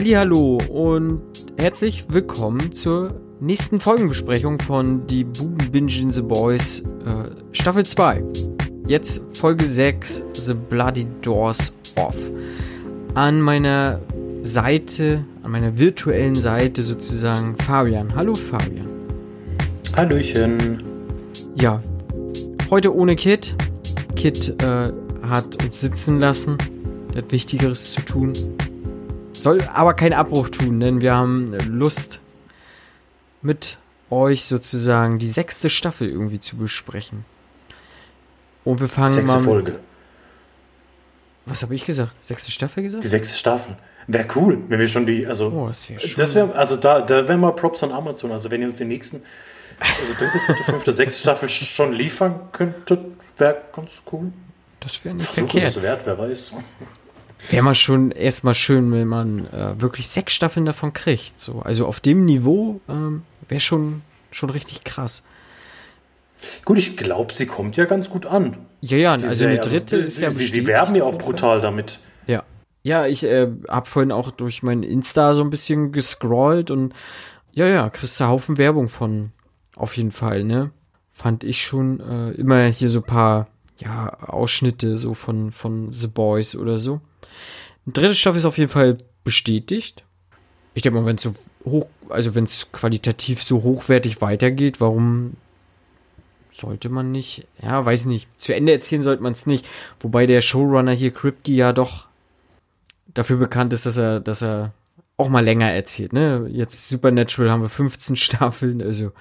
Hallo und herzlich willkommen zur nächsten Folgenbesprechung von Die Buben Binge in the Boys äh, Staffel 2. Jetzt Folge 6, The Bloody Doors Off. An meiner Seite, an meiner virtuellen Seite sozusagen Fabian. Hallo Fabian. Hallöchen. Ja, heute ohne Kit. Kit äh, hat uns sitzen lassen. Der hat Wichtigeres zu tun. Soll aber keinen Abbruch tun, denn wir haben Lust mit euch sozusagen die sechste Staffel irgendwie zu besprechen. Und wir fangen Sechste mal mit, Folge. Was habe ich gesagt? Sechste Staffel gesagt? Die sechste Staffel. Wäre cool, wenn wir schon die, also. Oh, das wäre das wäre, also da, da wären mal Props an Amazon. Also wenn ihr uns die nächsten, also dritte, vierte, fünfte, sechste Staffel schon liefern könntet, wäre ganz cool. das wäre nicht Versuch verkehrt. es wert, wer weiß. Wäre mal schon erstmal schön, wenn man äh, wirklich sechs Staffeln davon kriegt. So. Also auf dem Niveau ähm, wäre schon, schon richtig krass. Gut, ich glaube, sie kommt ja ganz gut an. Ja, ja, also eine Serie. dritte ist ja sie, sie werben ja auch brutal damit. Ja. Ja, ich äh, hab vorhin auch durch mein Insta so ein bisschen gescrollt und ja, ja, kriegst du Haufen Werbung von. Auf jeden Fall, ne? Fand ich schon äh, immer hier so paar, ja, Ausschnitte so von, von The Boys oder so. Die dritte Staffel ist auf jeden Fall bestätigt. Ich denke mal, wenn es so hoch, also wenn es qualitativ so hochwertig weitergeht, warum sollte man nicht, ja, weiß nicht, zu Ende erzählen sollte man es nicht. Wobei der Showrunner hier, Kripke, ja doch dafür bekannt ist, dass er, dass er auch mal länger erzählt, ne? Jetzt Supernatural haben wir 15 Staffeln, also.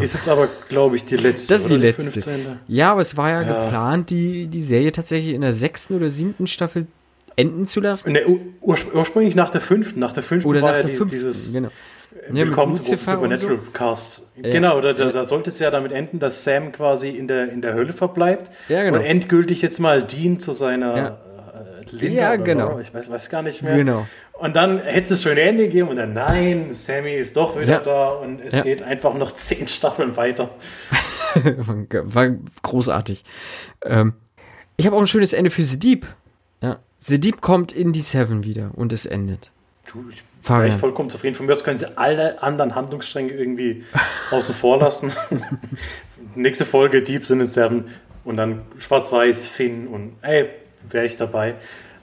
Ist jetzt aber, glaube ich, die letzte. Das ist die letzte. 15. Ja, aber es war ja, Ja. geplant, die, die Serie tatsächlich in der sechsten oder siebten Staffel enden zu lassen. Ne, ur urspr- ursprünglich nach der fünften. Nach der fünften Oder war nach ja der die- fünften, dieses genau. Willkommen zum Supernatural Cast. Genau, da, da, da sollte es ja damit enden, dass Sam quasi in der, in der Hölle verbleibt Ja, genau. und endgültig jetzt mal Dean zu seiner Ja. äh, Linda Ja, oder genau. Laura, ich weiß, weiß gar nicht mehr. Genau. Und dann hätte es schon ein Ende gegeben und dann nein, Sammy ist doch wieder Ja. da und es Ja. geht einfach noch zehn Staffeln weiter. war großartig. Ähm, ich habe auch ein schönes Ende für The Deep. Ja. The Deep kommt in die Seven wieder und es endet. Du, ich ich vollkommen zufrieden. Von mir aus können sie alle anderen Handlungsstränge irgendwie außen vor lassen. Nächste Folge Deep sind in Seven und dann Schwarz-Weiß, Finn und ey, wäre ich dabei.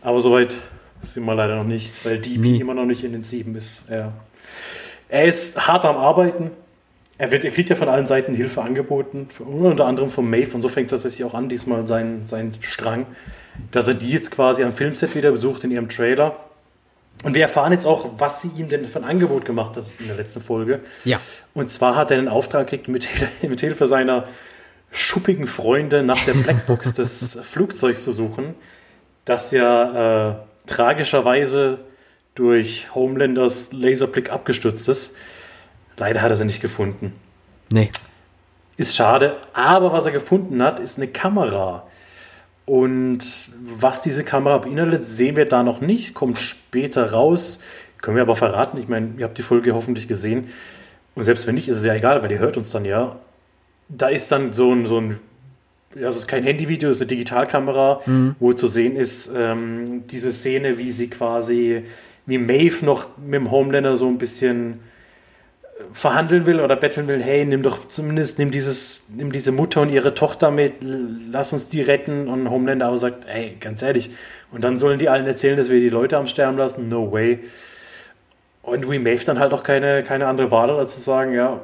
Aber soweit sind wir leider noch nicht, weil Deep Nie. immer noch nicht in den Sieben ist. Er, er ist hart am Arbeiten. Er, wird, er kriegt ja von allen Seiten Hilfe angeboten, unter anderem von Maeve. Und so fängt es tatsächlich auch an, diesmal sein, sein Strang, dass er die jetzt quasi am Filmset wieder besucht in ihrem Trailer. Und wir erfahren jetzt auch, was sie ihm denn für ein Angebot gemacht hat in der letzten Folge. Ja. Und zwar hat er einen Auftrag gekriegt, mit, mit Hilfe seiner schuppigen Freunde nach der Blackbox des Flugzeugs zu suchen, das ja äh, tragischerweise durch Homelanders Laserblick abgestürzt ist. Leider hat er sie nicht gefunden. Nee. Ist schade, aber was er gefunden hat, ist eine Kamera. Und was diese Kamera beinhaltet, sehen wir da noch nicht, kommt später raus. Können wir aber verraten. Ich meine, ihr habt die Folge hoffentlich gesehen. Und selbst wenn nicht, ist es ja egal, weil ihr hört uns dann ja. Da ist dann so ein, so ein ja, es ist kein Handyvideo, es ist eine Digitalkamera, wo zu sehen ist, ähm, diese Szene, wie sie quasi, wie Maeve noch mit dem Homelander so ein bisschen verhandeln will oder betteln will, hey, nimm doch zumindest, nimm dieses, nimm diese Mutter und ihre Tochter mit, lass uns die retten. Und Homelander aber sagt, ey, ganz ehrlich. Und dann sollen die allen erzählen, dass wir die Leute am Sterben lassen. No way. Und wie Maeve dann halt auch keine, keine andere Wahl hat, als zu sagen, ja,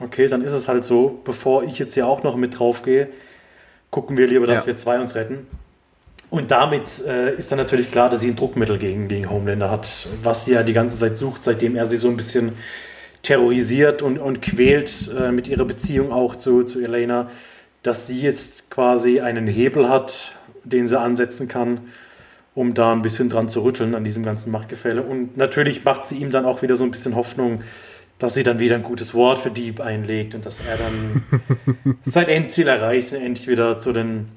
okay, dann ist es halt so, bevor ich jetzt hier auch noch mit drauf gehe, gucken wir lieber, dass Ja. wir zwei uns retten. Und damit äh, ist dann natürlich klar, dass sie ein Druckmittel gegen, gegen Homelander hat, was sie ja die ganze Zeit sucht, seitdem er sie so ein bisschen terrorisiert und, und quält äh, mit ihrer Beziehung auch zu, zu Elena, dass sie jetzt quasi einen Hebel hat, den sie ansetzen kann, um da ein bisschen dran zu rütteln an diesem ganzen Machtgefälle. Und natürlich macht sie ihm dann auch wieder so ein bisschen Hoffnung, dass sie dann wieder ein gutes Wort für Dieb einlegt und dass er dann sein Endziel erreicht und endlich wieder zu den,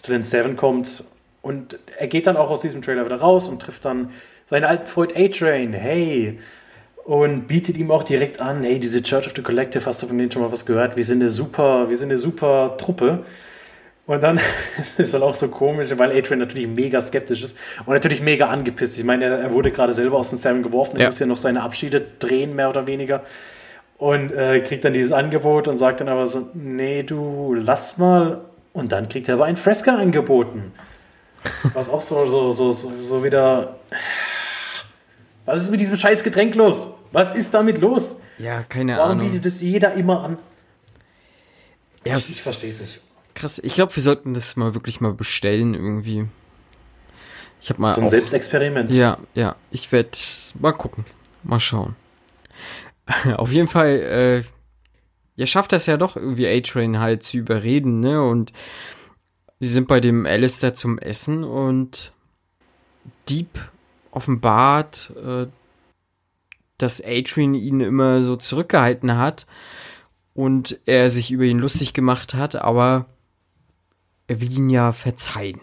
zu den Seven kommt. Und er geht dann auch aus diesem Trailer wieder raus und trifft dann seinen alten Freund A-Train. Hey! Und bietet ihm auch direkt an, hey, diese Church of the Collective, hast du von denen schon mal was gehört? Wir sind eine super, wir sind eine super Truppe. Und dann ist es dann auch so komisch, weil Adrian natürlich mega skeptisch ist und natürlich mega angepisst. Ich meine, er, er wurde gerade selber aus dem Seven geworfen, er Ja. muss ja noch seine Abschiede drehen, mehr oder weniger. Und äh, kriegt dann dieses Angebot und sagt dann aber so, nee, du lass mal. Und dann kriegt er aber ein Fresca angeboten. Was auch so, so, so, so, so wieder. Was ist mit diesem scheiß Getränk los? Was ist damit los? Ja, keine Warum Ahnung. bietet es jeder immer an? Ja, Ich verstehe es nicht. Krass. Ich glaube, wir sollten das mal wirklich mal bestellen irgendwie. Ich habe mal So ein auch, Selbstexperiment. Ja, ja. Ich werde mal gucken. Mal schauen. Auf jeden Fall, äh, ja, schafft das ja doch irgendwie A-Train halt zu überreden, ne? Und sie sind bei dem Alistair zum Essen und Deep offenbart, äh, dass A-Train ihn immer so zurückgehalten hat und er sich über ihn lustig gemacht hat, aber er will ihn ja verzeihen.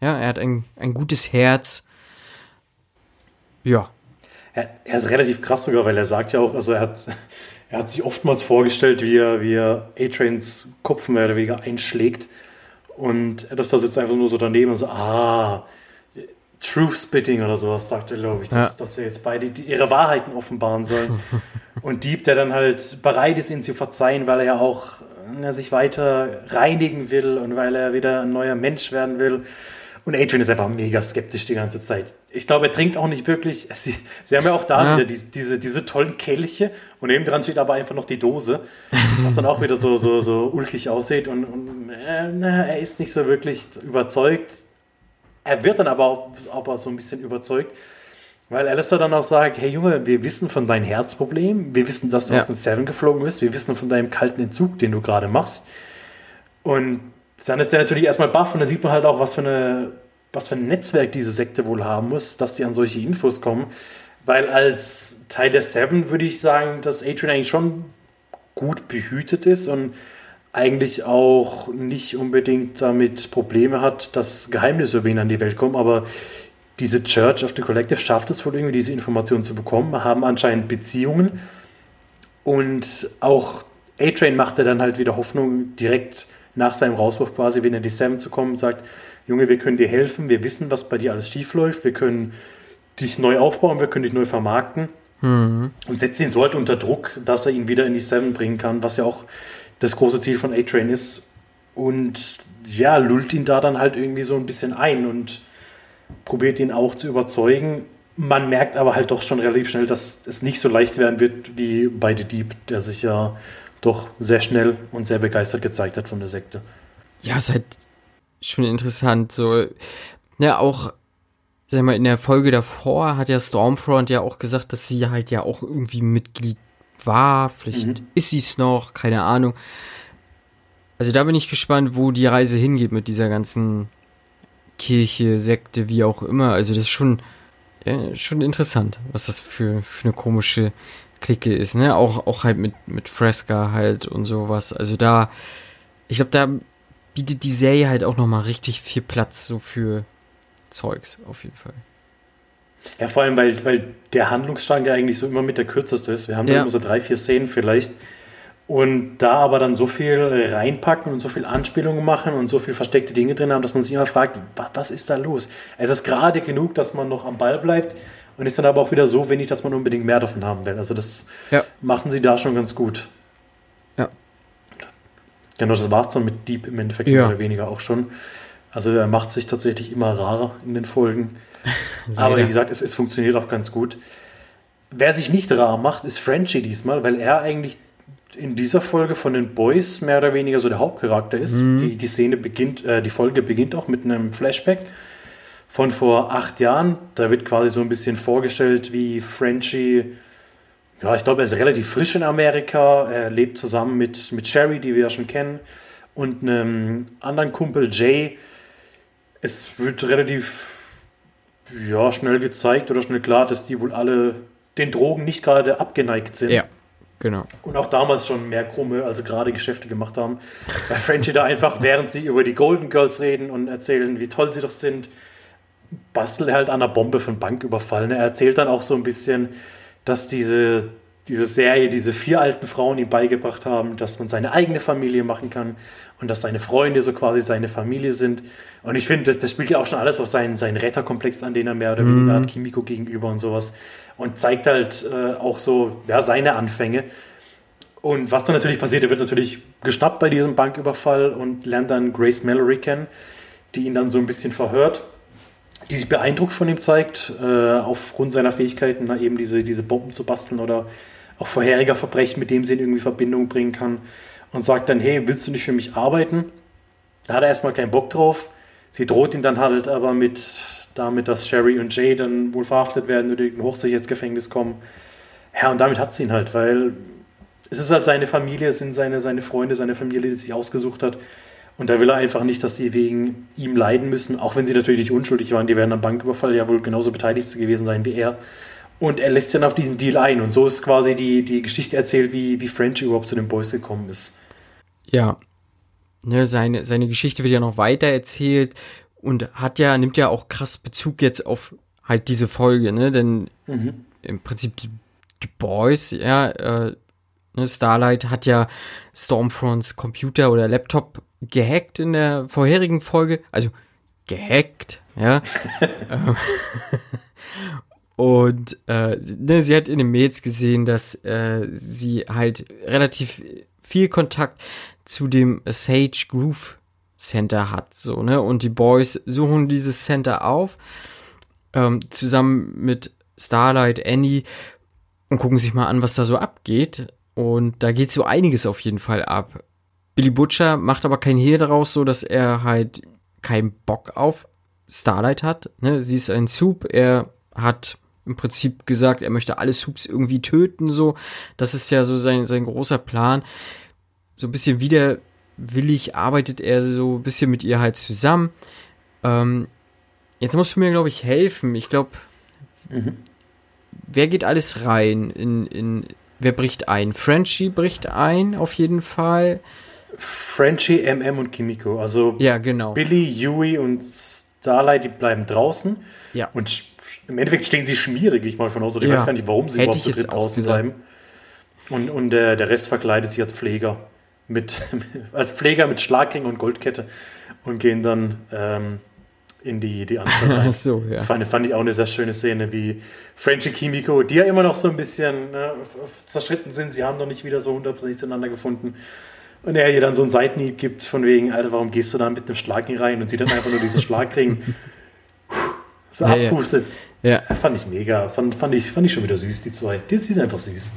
Ja, er hat ein, ein gutes Herz. Ja, Er, er ist relativ krass sogar, weil er sagt ja auch, also er hat, er hat sich oftmals vorgestellt, wie er, wie er A-Trains Kopf mehr oder weniger einschlägt. Und er das da sitzt einfach nur so daneben und so, ah, Truth Spitting oder sowas, sagt er, glaube ich, dass, Ja. dass sie jetzt beide ihre Wahrheiten offenbaren sollen. und Deep, der dann halt bereit ist, ihn zu verzeihen, weil er ja auch na, sich weiter reinigen will und weil er wieder ein neuer Mensch werden will. Und Adrian ist einfach mega skeptisch die ganze Zeit. Ich glaube, er trinkt auch nicht wirklich. Sie, sie haben ja auch da Ja. wieder die, diese, diese tollen Kelche und neben dran steht aber einfach noch die Dose, was dann auch wieder so, so, so ulkig aussieht. Und, und äh, na, er ist nicht so wirklich überzeugt. Er wird dann aber auch aber so ein bisschen überzeugt, weil Alistair dann auch sagt, hey Junge, wir wissen von deinem Herzproblem, wir wissen, dass du Ja. aus dem Seven geflogen bist, wir wissen von deinem kalten Entzug, den du gerade machst. Und dann ist er natürlich erstmal baff und dann sieht man halt auch, was für, eine, was für ein Netzwerk diese Sekte wohl haben muss, dass die an solche Infos kommen. Weil als Teil der Seven würde ich sagen, dass Adrian eigentlich schon gut behütet ist und eigentlich auch nicht unbedingt damit Probleme hat, dass Geheimnisse über ihn an die Welt kommen, aber diese Church of the Collective schafft es wohl irgendwie, diese Informationen zu bekommen, haben anscheinend Beziehungen. Und auch A-Train machte dann halt wieder Hoffnung, direkt nach seinem Rauswurf quasi, wenn er die Seven zu kommen, sagt, Junge, wir können dir helfen, wir wissen, was bei dir alles schief läuft, wir können dich neu aufbauen, wir können dich neu vermarkten. Und setzt ihn so halt unter Druck, dass er ihn wieder in die Seven bringen kann, was ja auch das große Ziel von A-Train ist. Und ja, lullt ihn da dann halt irgendwie so ein bisschen ein und probiert ihn auch zu überzeugen. Man merkt aber halt doch schon relativ schnell, dass es nicht so leicht werden wird wie bei The Deep, der sich ja doch sehr schnell und sehr begeistert gezeigt hat von der Sekte. ja, ist halt schon interessant. So, ja, auch, sag mal, in der Folge davor hat ja Stormfront ja auch gesagt, dass sie halt ja auch irgendwie Mitglied war. Vielleicht Mhm. ist sie es noch, keine Ahnung. Also da bin ich gespannt, wo die Reise hingeht mit dieser ganzen Kirche, Sekte, wie auch immer. Also das ist schon, ja, schon interessant, was das für, für eine komische Clique ist, ne? Auch, auch halt mit, mit Fresca halt und sowas. Also da, ich glaube, da bietet die Serie halt auch nochmal richtig viel Platz so für Zeugs, auf jeden Fall. Ja, vor allem, weil, weil der Handlungsstrang ja eigentlich so immer mit der kürzeste ist. Wir haben ja Ja. immer so drei, vier Szenen vielleicht. Und da aber dann so viel reinpacken und so viel Anspielungen machen und so viel versteckte Dinge drin haben, dass man sich immer fragt, wa- was ist da los? Es ist gerade genug, dass man noch am Ball bleibt und ist dann aber auch wieder so wenig, dass man unbedingt mehr davon haben will. Also das Ja. machen sie da schon ganz gut. Ja. Genau, das war es dann mit Deep im Endeffekt Ja. mehr oder weniger auch schon. Also er macht sich tatsächlich immer rarer in den Folgen. Aber wie gesagt, es, es funktioniert auch ganz gut. Wer sich nicht rar macht, ist Frenchie diesmal, weil er eigentlich in dieser Folge von den Boys mehr oder weniger so der Hauptcharakter ist. Die, die Szene beginnt, äh, die Folge beginnt auch mit einem Flashback von vor acht Jahren. Da wird quasi so ein bisschen vorgestellt, wie Frenchie, ja, ich glaube, er ist relativ frisch in Amerika. Er lebt zusammen mit, mit Sherry, die wir ja schon kennen, und einem anderen Kumpel Jay. Es wird relativ ja, schnell gezeigt oder schnell klar, dass die wohl alle den Drogen nicht gerade abgeneigt sind. Ja, genau. Und auch damals schon mehr krumme, also gerade Geschäfte gemacht haben. Weil Frenchie da einfach, während sie über die Golden Girls reden und erzählen, wie toll sie doch sind, bastelt er halt an einer Bombe von Banküberfall. Ne? Er erzählt dann auch so ein bisschen, dass diese diese Serie, diese vier alten Frauen ihm beigebracht haben, dass man seine eigene Familie machen kann und dass seine Freunde so quasi seine Familie sind. Und ich finde, das, das spielt ja auch schon alles auf seinen, seinen Retterkomplex an, den er mehr oder weniger mhm. hat, Kimiko gegenüber und sowas. Und zeigt halt äh, auch so ja, seine Anfänge. Und was dann natürlich passiert, er wird natürlich geschnappt bei diesem Banküberfall und lernt dann Grace Mallory kennen, die ihn dann so ein bisschen verhört, die sich beeindruckt von ihm zeigt, äh, aufgrund seiner Fähigkeiten, eben diese, diese Bomben zu basteln oder auch vorheriger Verbrechen, mit dem sie in irgendwie Verbindung bringen kann. Und sagt dann, hey, willst du nicht für mich arbeiten? Da hat er erstmal keinen Bock drauf. Sie droht ihn dann halt aber mit damit, dass Sherry und Jay dann wohl verhaftet werden oder in Hochsicherheitsgefängnis kommen. Ja, und damit hat sie ihn halt, weil es ist halt seine Familie, es sind seine, seine Freunde, seine Familie, die sich ausgesucht hat. Und da will er einfach nicht, dass die wegen ihm leiden müssen, auch wenn sie natürlich nicht unschuldig waren. Die werden am Banküberfall ja wohl genauso beteiligt gewesen sein wie er. Und er lässt sich dann auf diesen Deal ein. Und so ist quasi die, die Geschichte erzählt, wie, wie French überhaupt zu den Boys gekommen ist. Ja. Ne, seine, seine Geschichte wird ja noch weiter erzählt und hat ja, nimmt ja auch krass Bezug jetzt auf halt diese Folge, ne? Denn mhm. im Prinzip die, die Boys, ja, äh, Ne, Starlight hat ja Stormfronts Computer oder Laptop gehackt in der vorherigen Folge. Also gehackt, ja. Ähm, und äh, ne, sie hat in den Mails gesehen, dass äh, sie halt relativ viel Kontakt zu dem Sage Groove Center hat, so, ne? Und die Boys suchen dieses Center auf, ähm, zusammen mit Starlight, Annie und gucken sich mal an, was da so abgeht. Und da geht so einiges auf jeden Fall ab. Billy Butcher macht aber kein Hehl daraus, so dass er halt keinen Bock auf Starlight hat. Ne? Sie ist ein Soup, er hat im Prinzip gesagt, er möchte alle Soups irgendwie töten, so. Das ist ja so sein, sein großer Plan. So ein bisschen widerwillig arbeitet er so ein bisschen mit ihr halt zusammen. Ähm, jetzt musst du mir, glaube ich, helfen. Ich glaube, mhm. wer geht alles rein in, in, Wer bricht ein? Frenchie bricht ein, auf jeden Fall. Frenchie, MM und Kimiko. Also ja, genau. Billy, Yui und Starlight, die bleiben draußen. Ja. Und im Endeffekt stehen sie schmierig, ich mal von aus. Ich ja. weiß gar nicht, warum sie Hätte überhaupt draußen bleiben. Und, und der, der Rest verkleidet sich als Pfleger. Mit, als Pfleger mit Schlagring und Goldkette und gehen dann ähm, in die, die Anstalt so, ja. Fand, fand, ich auch eine sehr schöne Szene, wie Frenchie Kimiko, die ja immer noch so ein bisschen ne, zerschritten sind, sie haben noch nicht wieder so hundertprozentig zueinander gefunden. Und er ihr dann so einen Seitenhieb gibt, von wegen, Alter, warum gehst du da mit einem Schlagring rein? Und sie dann einfach nur diesen Schlagring so ja, abpustet. Ja. ja. Fand ich mega. Fand, fand, ich, fand ich schon wieder süß, die zwei. Die, die sind einfach süß.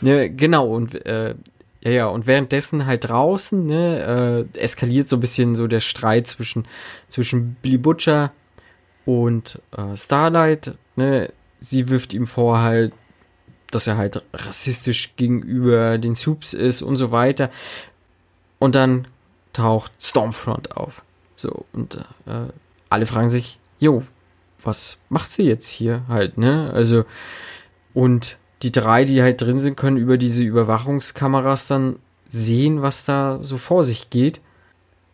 Ja, genau, und äh, ja, ja, und währenddessen halt draußen, ne, äh, eskaliert so ein bisschen so der Streit zwischen, zwischen Billy Butcher und äh, Starlight, ne, sie wirft ihm vor halt, dass er halt rassistisch gegenüber den Soups ist und so weiter. Und dann taucht Stormfront auf. So, und äh, alle fragen sich, jo, was macht sie jetzt hier halt, ne? Also, und die drei, die halt drin sind, können über diese Überwachungskameras dann sehen, was da so vor sich geht.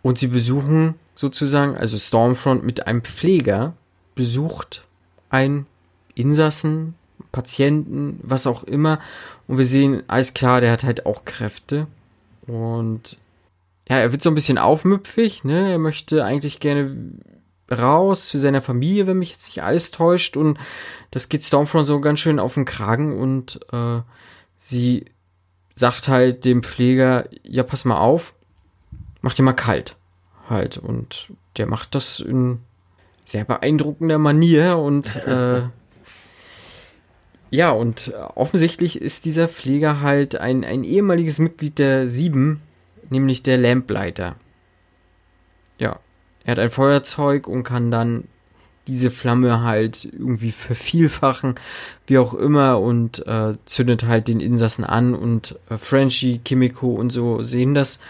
Und sie besuchen sozusagen, also Stormfront mit einem Pfleger besucht einen Insassen, Patienten, was auch immer. Und wir sehen, alles klar, der hat halt auch Kräfte. Und ja, er wird so ein bisschen aufmüpfig, ne? Er möchte eigentlich gerne raus zu seiner Familie, wenn mich jetzt nicht alles täuscht. Und das geht Stormfront so ganz schön auf den Kragen und äh, sie sagt halt dem Pfleger, ja, pass mal auf, mach dir mal kalt. Halt. Und der macht das in sehr beeindruckender Manier und äh, ja, und offensichtlich ist dieser Pfleger halt ein, ein ehemaliges Mitglied der Sieben, nämlich der Lampleiter. Ja, er hat ein Feuerzeug und kann dann diese Flamme halt irgendwie vervielfachen, wie auch immer, und äh, zündet halt den Insassen an und äh, Frenchie, Kimiko und so sehen das.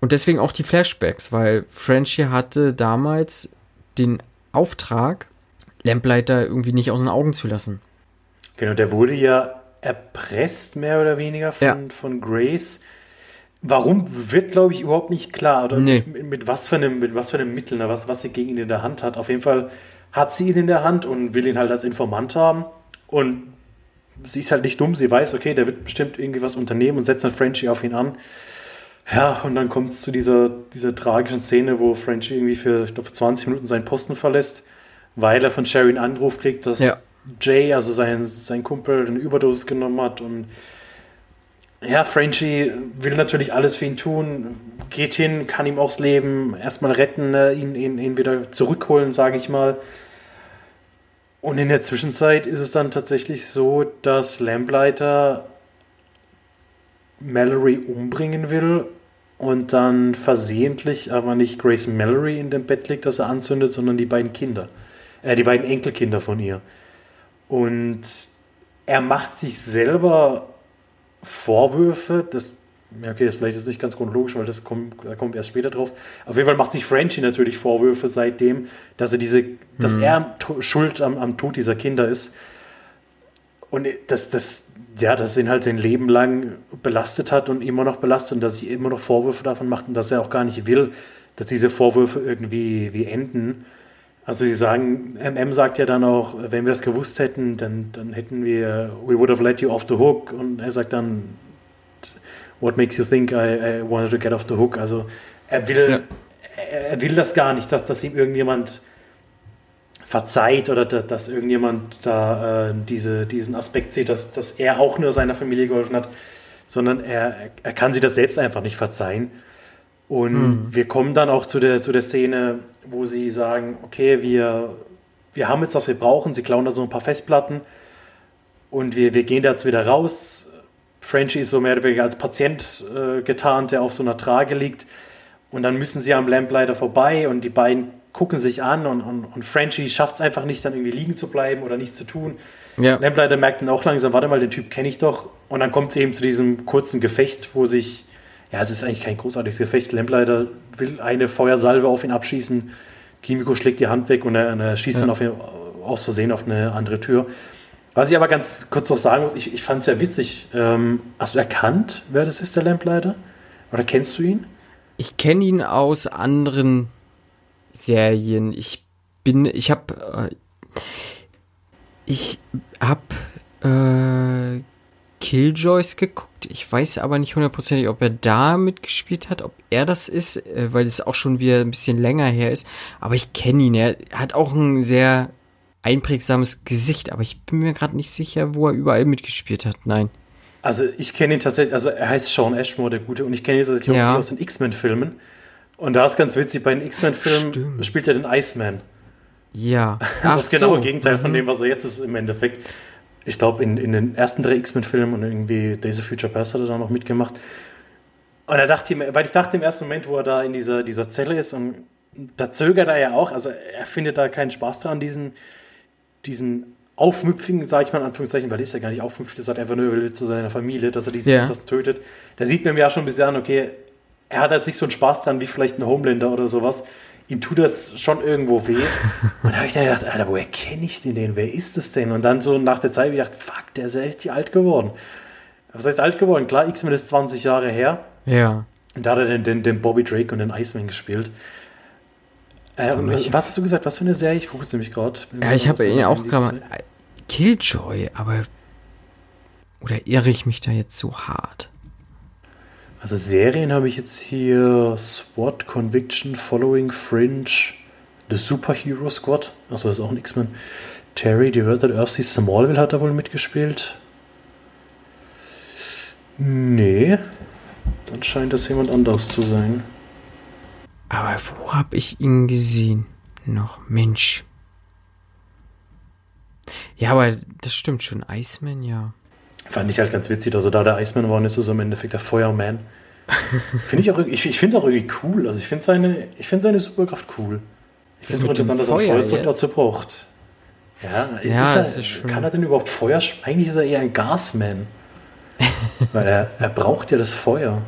Und deswegen auch die Flashbacks, weil Frenchie hatte damals den Auftrag, Lampleiter irgendwie nicht aus den Augen zu lassen. Genau, der wurde ja erpresst, mehr oder weniger, von, ja. von Grace Warum wird, glaube ich, überhaupt nicht klar. Oder nee. mit, mit, was für einem, mit was für einem Mittel, ne, was, was sie gegen ihn in der Hand hat. Auf jeden Fall hat sie ihn in der Hand und will ihn halt als Informant haben. Und sie ist halt nicht dumm, sie weiß, okay, der wird bestimmt irgendwie was unternehmen und setzt dann Frenchie auf ihn an. Ja, und dann kommt es zu dieser, dieser tragischen Szene, wo Frenchie irgendwie für, ich glaube, 20 Minuten seinen Posten verlässt, weil er von Sherry einen Anruf kriegt, dass ja. Jay, also sein, sein Kumpel, eine Überdosis genommen hat und ja, Frenchie will natürlich alles für ihn tun, geht hin, kann ihm auch das Leben erstmal retten, ne, ihn, ihn, ihn wieder zurückholen, sage ich mal. Und in der Zwischenzeit ist es dann tatsächlich so, dass Lamplighter Mallory umbringen will und dann versehentlich aber nicht Grace Mallory in dem Bett liegt, das er anzündet, sondern die beiden Kinder, äh, die beiden Enkelkinder von ihr. Und er macht sich selber Vorwürfe, das ja, okay, das vielleicht ist nicht ganz chronologisch, weil das kommt, da kommt erst später drauf. Auf jeden Fall macht sich Frenchie natürlich Vorwürfe seitdem, dass er diese, mhm. dass er schuld am, am Tod dieser Kinder ist. Und das, das, ja, das ihn halt sein Leben lang belastet hat und immer noch belastet und dass sie immer noch Vorwürfe davon macht und dass er auch gar nicht will, dass diese Vorwürfe irgendwie wie enden. Also sie sagen, MM sagt ja dann auch, wenn wir das gewusst hätten, dann, dann hätten wir, we would have let you off the hook. Und er sagt dann, what makes you think I, I wanted to get off the hook? Also er will, ja. er, er, will das gar nicht, dass, dass ihm irgendjemand verzeiht oder dass, dass irgendjemand da äh, diese, diesen Aspekt sieht, dass, dass er auch nur seiner Familie geholfen hat, sondern er, er kann sie das selbst einfach nicht verzeihen. Und mhm. wir kommen dann auch zu der, zu der Szene, wo sie sagen, okay, wir, wir haben jetzt, was wir brauchen, sie klauen da so ein paar Festplatten und wir, wir gehen da jetzt wieder raus, Frenchie ist so mehr oder weniger als Patient äh, getarnt, der auf so einer Trage liegt. Und dann müssen sie am Lamplighter vorbei und die beiden gucken sich an und, und, und Frenchie schafft es einfach nicht, dann irgendwie liegen zu bleiben oder nichts zu tun. Ja. Lamplighter merkt dann auch langsam, warte mal, den Typ kenne ich doch. Und dann kommt es eben zu diesem kurzen Gefecht, wo sich, ja, es ist eigentlich kein großartiges Gefecht. Lamplighter will eine Feuersalve auf ihn abschießen. Kimiko schlägt die Hand weg und er, er schießt ja. dann auf ihn, aus Versehen auf eine andere Tür. Was ich aber ganz kurz noch sagen muss, ich, ich fand es ja witzig. Ähm, hast du erkannt, wer das ist, der Lampleiter? Oder kennst du ihn? Ich kenne ihn aus anderen Serien. Ich bin, ich habe, äh, ich habe äh, Killjoys geguckt. Ich weiß aber nicht hundertprozentig, ob er da mitgespielt hat, ob er das ist, äh, weil es auch schon wieder ein bisschen länger her ist. Aber ich kenne ihn. Er hat auch einen sehr einprägsames Gesicht, aber ich bin mir gerade nicht sicher, wo er überall mitgespielt hat. Nein. Also ich kenne ihn tatsächlich, also er heißt Sean Ashmore, der Gute, und ich kenne ihn tatsächlich ja. aus den X-Men-Filmen. Und da ist ganz witzig, bei den X-Men-Filmen spielt er den Iceman. Ja. Das ist das genaue so. Gegenteil mhm. von dem, was er jetzt ist im Endeffekt. Ich glaube, in, in den ersten drei X-Men-Filmen und irgendwie Days of Future Past hat er da noch mitgemacht. Und er dachte, weil ich dachte im ersten Moment, wo er da in dieser, dieser Zelle ist und da zögert er ja auch, also er findet da keinen Spaß dran, diesen, diesen Aufmüpfigen, sage ich mal in Anführungszeichen, weil er ist ja gar nicht aufmüpfig, das hat einfach nur will zu seiner Familie, dass er diesen ja. tötet. Da sieht man ja schon ein bisschen an, okay, er hat jetzt nicht so einen Spaß dran wie vielleicht ein Homelander oder sowas. Ihm tut das schon irgendwo weh. und da habe ich dann gedacht, Alter, woher kenne ich den denn? Wer ist das denn? Und dann so nach der Zeit habe ich gedacht, fuck, der ist ja echt alt geworden. Was heißt alt geworden? Klar, X-Men ist 20 Jahre her. Ja. Und da hat er den, den, den Bobby Drake und den Iceman gespielt. Äh, und, was hast du gesagt? Was für eine Serie? Ich gucke jetzt nämlich gerade. Ja, ich habe ihn auch gerade Killjoy, aber oder irre ich mich da jetzt so hart? Also Serien habe ich jetzt hier SWAT, Conviction, Following, Fringe, The Superhero Squad. Achso, das ist auch ein X-Men. Terry, Diverted Earthsea, Smallville hat da wohl mitgespielt. Nee. Dann scheint das jemand anderes zu sein. Aber wo habe ich ihn gesehen? Noch Mensch. Ja, aber das stimmt schon. Iceman, ja. Fand ich halt ganz witzig, also da der Iceman war, ist so im Endeffekt der Feuerman. finde ich auch ich, ich finde auch irgendwie cool. Also ich finde seine, ich finde seine Superkraft cool. Ich finde es interessant, dass er Feuerzeug dazu braucht. Ja, ja ist er, ist kann er denn überhaupt Feuer? Eigentlich ist er eher ein Gasman. Weil er, er braucht ja das Feuer.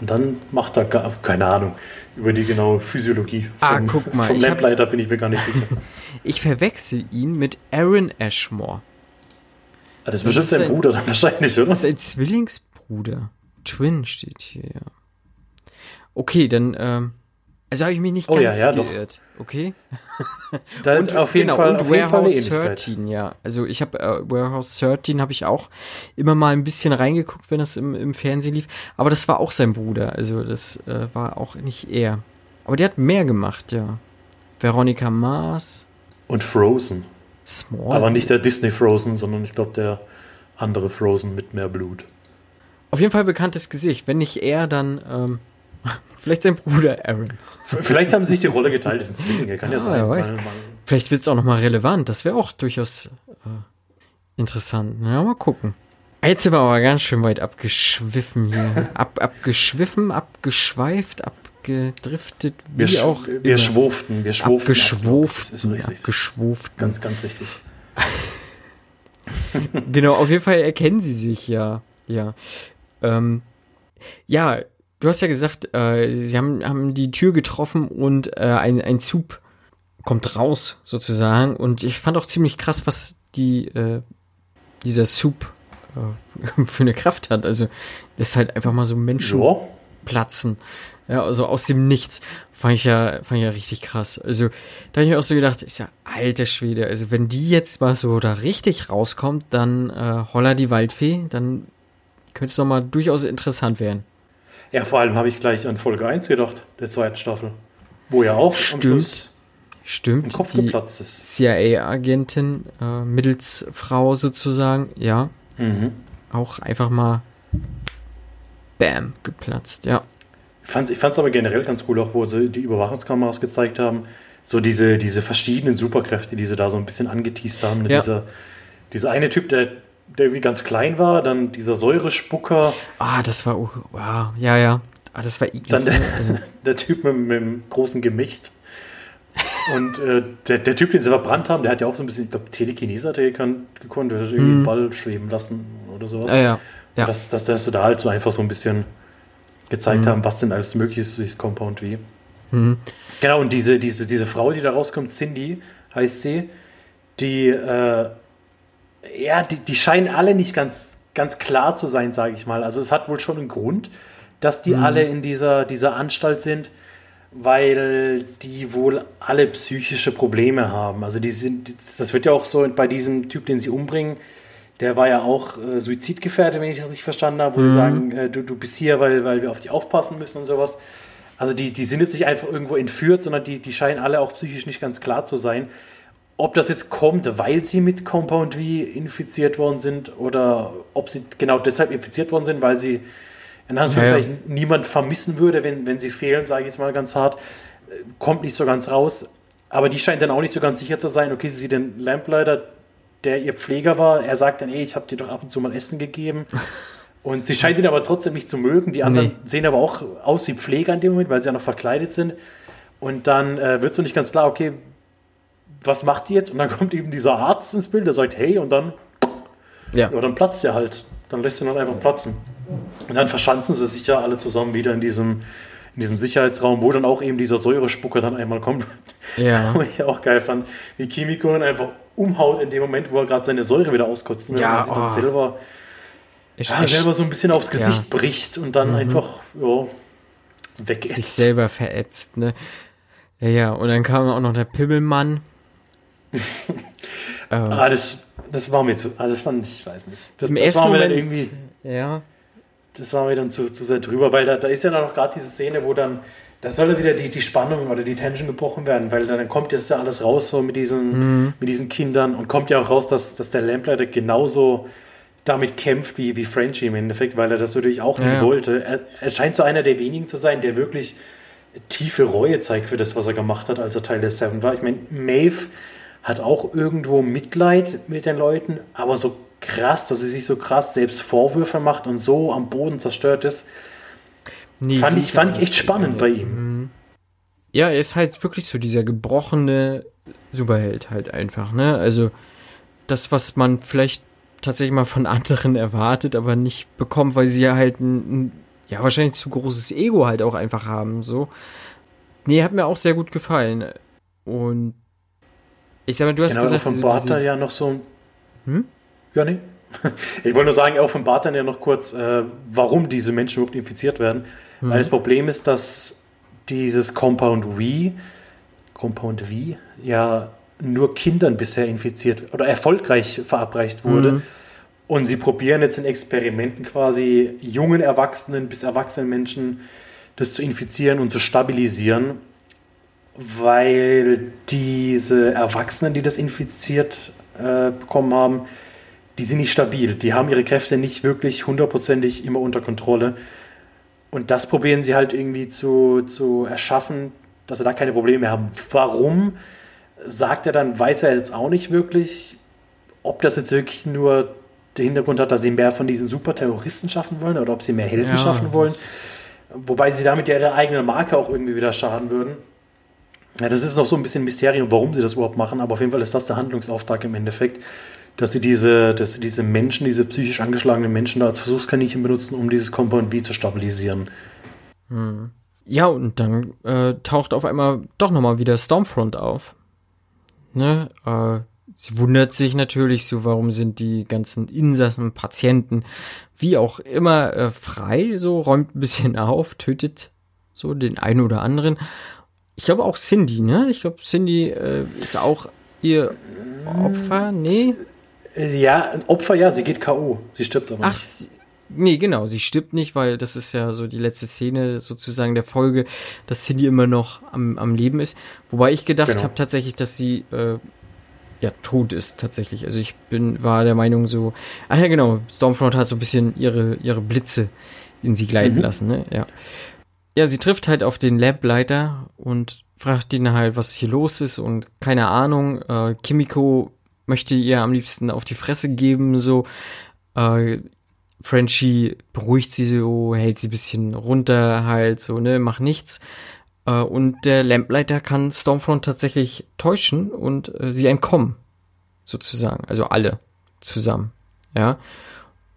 Und dann macht er, gar, keine Ahnung, über die genaue Physiologie ah, vom, ah, guck mal, vom Lampleiter bin ich mir gar nicht sicher. ich verwechsel ihn mit Aaron Ashmore. Ah, das, das ist sein Bruder dann wahrscheinlich, oder? Das ist ein Zwillingsbruder. Twin steht hier, ja. Okay, dann, ähm, Also habe ich mich nicht Oh ja, ganz ja, doch. geirrt, okay? Da ist auf jeden Fall, und auf jeden Fall eine Warehouse Ähnlichkeit. 13, ja. Also ich habe äh, Warehouse 13 habe ich auch immer mal ein bisschen reingeguckt, wenn das im, im Fernsehen lief. Aber das war auch sein Bruder. Also das äh, war auch nicht er. Aber der hat mehr gemacht, ja. Veronica Mars, Und Frozen. Small. Aber nicht der Disney Frozen, sondern ich glaube der andere Frozen mit mehr Blut. Auf jeden Fall bekanntes Gesicht. Wenn nicht er, dann ähm, vielleicht sein Bruder Aaron. Vielleicht haben sie sich die Rolle geteilt, das sind Zwillinge, kann ja, Ah, sein. weiß. Weil man- Vielleicht wird es auch nochmal relevant. Das wäre auch durchaus äh, interessant. Ja, mal gucken. Jetzt sind wir aber ganz schön weit abgeschwiffen hier. Ab, abgeschwiffen, abgeschweift, abgedriftet, wie Wir, auch wir immer. schwurften, wir schwurften. abgeschwuft, Das ist richtig. abgeschwuft. Ganz, ganz richtig. Genau, auf jeden Fall erkennen sie sich ja. Ja. Ähm, ja, du hast ja gesagt, äh, sie haben, haben die Tür getroffen und äh, ein, ein Zug kommt raus, sozusagen. Und ich fand auch ziemlich krass, was die, äh, dieser Soup äh, für eine Kraft hat. Also lässt halt einfach mal so Menschen Ja, platzen. Ja, also aus dem Nichts. Fand ich ja, fand ich ja richtig krass. Also, da habe ich mir auch so gedacht, ist ja alter Schwede. Also, wenn die jetzt mal so da richtig rauskommt, dann äh, Holla die Waldfee, dann könnte es doch mal durchaus interessant werden. ja, vor allem habe ich gleich an Folge 1 gedacht, der zweiten Staffel. Wo ja auch am Stimmt. Schluss Stimmt, im Kopf die geplatzt ist. CIA-Agentin, äh, Mittelsfrau sozusagen, ja, Mhm. auch einfach mal Bam, geplatzt, ja. Ich fand es aber generell ganz cool, auch wo sie die Überwachungskameras gezeigt haben. So diese, diese verschiedenen Superkräfte, die sie da so ein bisschen angeteased haben. Ne? Ja. Dieser, dieser eine Typ, der, der wie ganz klein war, dann dieser Säurespucker, Ah, das war, auch- wow, ja, ja. Ah, das war eklig. dann der, also, der Typ mit, mit dem großen Gemächt. Und äh, der, der Typ, den sie verbrannt haben, der hat ja auch so ein bisschen, ich glaube, Telekinese hat er gekannt, gekonnt, der hat irgendwie einen Ball schweben lassen oder sowas. ja, ja. ja. Dass, dass, dass sie da halt so einfach so ein bisschen gezeigt haben, was denn alles möglich ist durchs Compound wie. Mhm. Genau, und diese, diese, diese Frau, die da rauskommt, Cindy heißt sie, die, äh, ja, die, die scheinen alle nicht ganz, ganz klar zu sein, sage ich mal. Also es hat wohl schon einen Grund, dass die alle in dieser, dieser Anstalt sind, weil die wohl alle psychische Probleme haben. Also die sind, das wird ja auch so bei diesem Typ, den sie umbringen, der war ja auch äh, suizidgefährdet, wenn ich das richtig verstanden habe, wo sie sagen, äh, du, du bist hier, weil, weil wir auf dich aufpassen müssen und sowas. Also die, die sind jetzt nicht einfach irgendwo entführt, sondern die, die scheinen alle auch psychisch nicht ganz klar zu sein. Ob das jetzt kommt, weil sie mit Compound V infiziert worden sind oder ob sie genau deshalb infiziert worden sind, weil sie in Anführungszeichen niemand vermissen würde, wenn, wenn sie fehlen, sage ich jetzt mal ganz hart, äh, kommt nicht so ganz raus. Aber die scheint dann auch nicht so ganz sicher zu sein. Okay, sie sieht den Lampleiter, der ihr Pfleger war, er sagt dann, ey, ich habe dir doch ab und zu mal Essen gegeben. Und sie scheint ihn aber trotzdem nicht zu mögen. Die anderen Nee. sehen aber auch aus wie Pfleger in dem Moment, weil sie ja noch verkleidet sind. Und dann äh, wird so nicht ganz klar, okay, was macht die jetzt? Und dann kommt eben dieser Arzt ins Bild, der sagt, hey, und dann, ja. ja, dann platzt er halt. Dann lässt er ihn halt einfach platzen. Und dann verschanzen sie sich ja alle zusammen wieder in diesem, in diesem Sicherheitsraum, wo dann auch eben dieser Säurespucker dann einmal kommt. Ja. Wo ich auch geil fand, wie Kimiko ihn einfach umhaut in dem Moment, wo er gerade seine Säure wieder auskotzt. Und Ja, sich dann oh. selber, Ich, ja, ich, selber so ein bisschen aufs Gesicht Ja. bricht und dann einfach ja, sich wegätzt. selber verätzt, ne? Ja, ja, und dann kam auch noch der Pibbelmann. äh, Ah, das, das war mir zu, ah, das fand ich, weiß nicht. Das, Im das ersten war mir dann irgendwie, ja, das war mir dann zu, zu sehr drüber, weil da, da ist ja dann noch gerade diese Szene, wo dann, da soll ja wieder die, die Spannung oder die Tension gebrochen werden, weil dann kommt jetzt ja alles raus so mit diesen, mit diesen Kindern und kommt ja auch raus, dass, dass der Lampleiter genauso damit kämpft wie, wie Frenchie im Endeffekt, weil er das natürlich auch nie Ja, ja. wollte. Er, er scheint so einer der wenigen zu sein, der wirklich tiefe Reue zeigt für das, was er gemacht hat, als er Teil der Seven war. Ich meine, Maeve hat auch irgendwo Mitleid mit den Leuten, aber so krass, dass sie sich so krass selbst Vorwürfe macht und so am Boden zerstört ist, nee, fand ich, fand ich echt spannend bei ihm. Ja, er ist halt wirklich so dieser gebrochene Superheld halt einfach, ne? Also das, was man vielleicht tatsächlich mal von anderen erwartet, aber nicht bekommt, weil sie ja halt ein, ein ja, wahrscheinlich zu großes Ego halt auch einfach haben, so. Nee, hat mir auch sehr gut gefallen. Und ich sag mal, du hast Genau, gesagt, offenbart diese- er ja noch so. Hm? Ja, nee. Ich wollte nur sagen, er offenbart dann ja noch kurz, äh, warum diese Menschen überhaupt infiziert werden. Hm. Weil das Problem ist, dass dieses Compound V, Compound V, ja nur Kindern bisher infiziert oder erfolgreich verabreicht wurde. Mhm. Und sie probieren jetzt in Experimenten quasi jungen Erwachsenen bis erwachsenen Menschen das zu infizieren und zu stabilisieren, weil diese Erwachsenen, die das infiziert äh, bekommen haben, die sind nicht stabil. Die haben ihre Kräfte nicht wirklich hundertprozentig immer unter Kontrolle. Und das probieren sie halt irgendwie zu, zu erschaffen, dass sie da keine Probleme mehr haben. Warum, sagt er dann, weiß er jetzt auch nicht wirklich, ob das jetzt wirklich nur der Hintergrund hat, dass sie mehr von diesen Superterroristen schaffen wollen oder ob sie mehr Helden ja, schaffen wollen. Wobei sie damit ja ihre eigene Marke auch irgendwie wieder schaden würden. Ja, das ist noch so ein bisschen Mysterium, warum sie das überhaupt machen, aber auf jeden Fall ist das der Handlungsauftrag im Endeffekt, dass sie diese, dass sie diese Menschen, diese psychisch angeschlagenen Menschen da als Versuchskaninchen benutzen, um dieses Compound V zu stabilisieren. Hm. Ja, und dann äh, taucht auf einmal doch nochmal wieder Stormfront auf. Ne? Äh, sie wundert sich natürlich so, warum sind die ganzen Insassen, Patienten, wie auch immer, äh, frei, so räumt ein bisschen auf, tötet so den einen oder anderen ich glaube auch Cindy, ne? Ich glaube, Cindy äh, ist auch ihr Opfer, nee? Ja, ein Opfer, ja, sie geht K.O. Sie stirbt aber Ach, nicht. nee, genau, sie stirbt nicht, weil das ist ja so die letzte Szene sozusagen der Folge, dass Cindy immer noch am, am Leben ist. Wobei ich gedacht genau. habe tatsächlich, dass sie äh, ja tot ist tatsächlich. Also ich bin war der Meinung so, ach ja genau, Stormfront hat so ein bisschen ihre ihre Blitze in sie gleiten mhm. lassen, ne? Ja ja, sie trifft halt auf den Lableiter und fragt ihn halt, was hier los ist und keine Ahnung. Äh, Kimiko möchte ihr am liebsten auf die Fresse geben, so. Äh, Frenchie beruhigt sie so, hält sie bisschen runter, halt so, ne, mach nichts. Äh, und der Lampleiter kann Stormfront tatsächlich täuschen und äh, sie entkommen, sozusagen. Also alle zusammen, ja.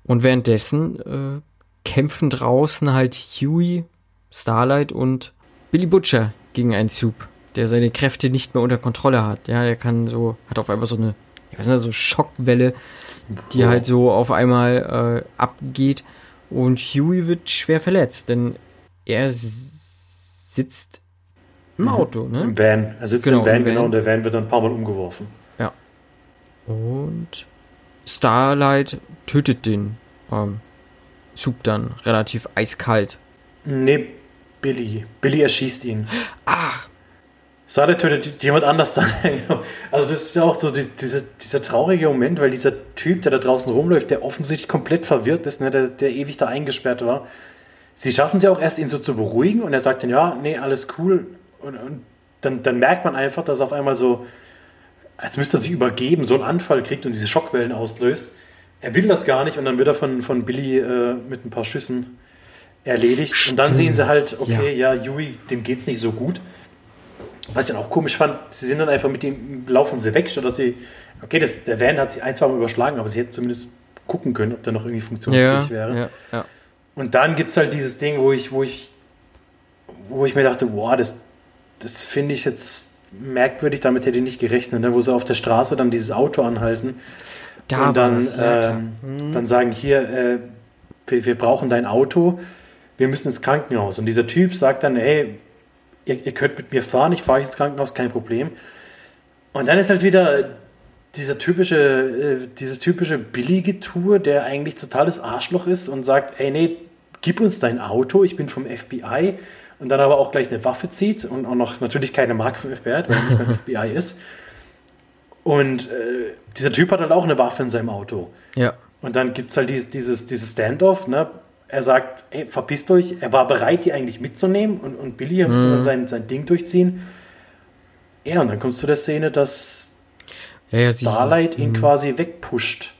Und währenddessen äh, kämpfen draußen halt Huey Starlight und Billy Butcher gegen einen Soup, der seine Kräfte nicht mehr unter Kontrolle hat. Ja, er kann so, hat auf einmal so eine, was ist das, so Schockwelle, die halt so auf einmal äh, abgeht. Und Huey wird schwer verletzt, denn er sitzt im mhm. Auto, ne? Im Van. Er sitzt genau, im Van, im Van, genau, und der Van wird dann ein paar Mal umgeworfen. Ja. Und Starlight tötet den ähm, Soup dann relativ eiskalt. Nee, Billy. Billy erschießt ihn. Ah. Sada tötet jemand anders dann. also das ist ja auch so die, diese, dieser traurige Moment, weil dieser Typ, der da draußen rumläuft, der offensichtlich komplett verwirrt ist, ne, der, der ewig da eingesperrt war. Sie schaffen es ja auch erst, ihn so zu beruhigen und er sagt dann, ja, nee, alles cool. Und, und dann, dann merkt man einfach, dass auf einmal so, als müsste er sich übergeben, so einen Anfall kriegt und diese Schockwellen auslöst. Er will das gar nicht und dann wird er von, von Billy äh, mit ein paar Schüssen erledigt. Stimmt. Und dann sehen sie halt, okay, ja, ja Yui, dem geht's nicht so gut. Was ich dann auch komisch fand, sie sind dann einfach mit dem, laufen sie weg, statt dass sie, okay, das, der Van hat sich ein, zwei Mal überschlagen, aber sie hätte zumindest gucken können, ob der noch irgendwie funktionsfähig ja, wäre. Ja, ja. Und dann gibt es halt dieses Ding, wo ich, wo ich, wo ich mir dachte, boah, das, das finde ich jetzt merkwürdig, damit hätte ich nicht gerechnet, ne? wo sie auf der Straße dann dieses Auto anhalten da und dann, äh, mhm. dann sagen, hier, äh, wir, wir brauchen dein Auto wir müssen ins Krankenhaus. Und dieser Typ sagt dann, hey, ihr, ihr könnt mit mir fahren, ich fahre euch ins Krankenhaus, kein Problem. Und dann ist halt wieder dieser typische, äh, dieses typische billige Tour, der eigentlich totales Arschloch ist und sagt, ey, nee, gib uns dein Auto, ich bin vom FBI. Und dann aber auch gleich eine Waffe zieht und auch noch natürlich keine Marke vom FBI hat, weil er nicht beim FBI ist. Und äh, dieser Typ hat halt auch eine Waffe in seinem Auto. Ja. Und dann gibt es halt dieses, dieses, dieses Standoff, ne? Er sagt, ey, verpisst euch. Er war bereit, die eigentlich mitzunehmen und, und Billy mhm. sein, sein Ding durchziehen. Ja, und dann kommst du zu der Szene, dass ja, ja, Starlight sie, ihn mh. quasi wegpusht.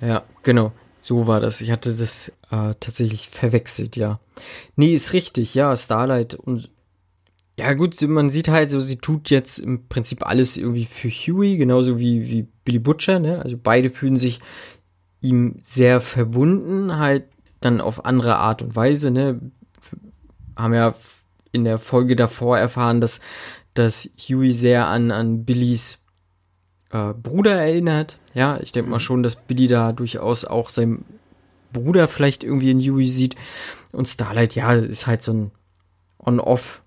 Ja, genau. So war das. Ich hatte das äh, tatsächlich verwechselt, ja. Nee, ist richtig, ja, Starlight und ja gut, man sieht halt so, sie tut jetzt im Prinzip alles irgendwie für Huey, genauso wie, wie Billy Butcher, ne? Also beide fühlen sich ihm sehr verbunden, halt dann auf andere Art und Weise, ne? Haben ja in der Folge davor erfahren, dass, dass Huey sehr an, an Billys äh, Bruder erinnert. Ja, ich denke mal mhm. schon, dass Billy da durchaus auch seinen Bruder vielleicht irgendwie in Huey sieht. Und Starlight, ja, ist halt so ein On-Off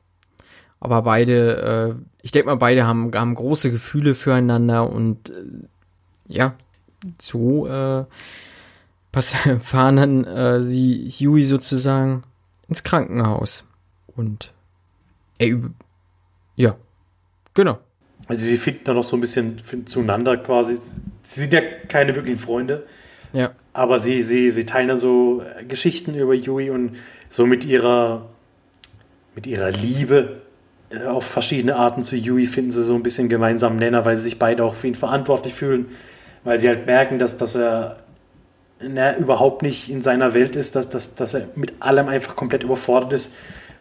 Aber beide, äh, ich denke mal, beide haben, haben große Gefühle füreinander und äh, ja, so äh, fahren dann äh, sie Huey sozusagen ins Krankenhaus. Und er ja, genau. Also sie finden da noch so ein bisschen zueinander quasi. Sie sind ja keine wirklichen Freunde. Ja. Aber sie, sie, sie teilen dann so Geschichten über Yui und so mit ihrer, mit ihrer Liebe äh, auf verschiedene Arten zu Yui finden sie so ein bisschen gemeinsamen Nenner, weil sie sich beide auch für ihn verantwortlich fühlen, weil sie halt merken, dass, dass er na, überhaupt nicht in seiner Welt ist, dass, dass, dass er mit allem einfach komplett überfordert ist.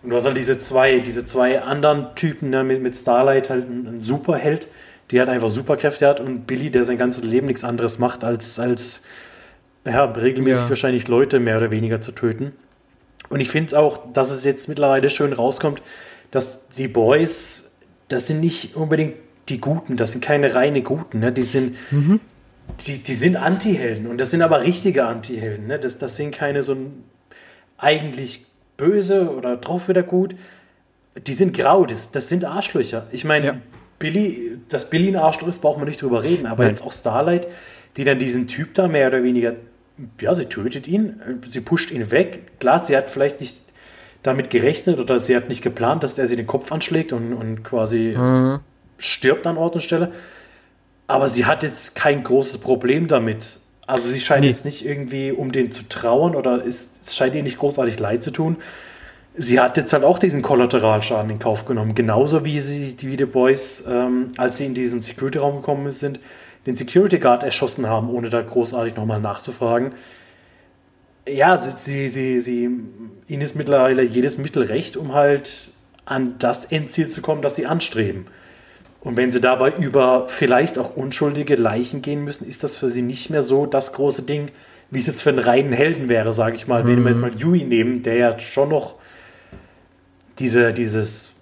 Und du hast halt diese zwei, diese zwei anderen Typen, ne, mit, mit Starlight halt ein, Superheld, die halt einfach Superkräfte hat und Billy, der sein ganzes Leben nichts anderes macht, als, als ja, regelmäßig ja. wahrscheinlich Leute mehr oder weniger zu töten. Und ich finde es auch, dass es jetzt mittlerweile schön rauskommt, dass die Boys, das sind nicht unbedingt die Guten, das sind keine reine Guten, ne? die sind, mhm. Die, die sind Anti-Helden und das sind aber richtige Anti-Helden, ne? das, das sind keine so eigentlich böse oder drauf wieder gut, die sind grau, das, das sind Arschlöcher. Ich meine, ja. Billy, dass Billy ein Arschloch ist, braucht man nicht drüber reden, aber Nein. jetzt auch Starlight, die dann diesen Typ da mehr oder weniger ja, sie tötet ihn, sie pusht ihn weg. Klar, sie hat vielleicht nicht damit gerechnet oder sie hat nicht geplant, dass er sie den Kopf anschlägt und, und quasi mhm. stirbt an Ort und Stelle. Aber sie hat jetzt kein großes Problem damit. Also sie scheint nee. jetzt nicht irgendwie um den zu trauern oder ist, es scheint ihr nicht großartig leid zu tun. Sie hat jetzt halt auch diesen Kollateralschaden in Kauf genommen. Genauso wie sie, wie die Boys, ähm, als sie in diesen Security-Raum gekommen sind, den Security Guard erschossen haben, ohne da großartig nochmal nachzufragen. Ja, sie, sie, sie, ihnen ist mittlerweile jedes Mittel recht, um halt an das Endziel zu kommen, das sie anstreben. Und wenn sie dabei über vielleicht auch unschuldige Leichen gehen müssen, ist das für sie nicht mehr so das große Ding, wie es jetzt für einen reinen Helden wäre, sage ich mal. Mhm. Wenn wir jetzt mal Yui nehmen, der ja schon noch diese, dieses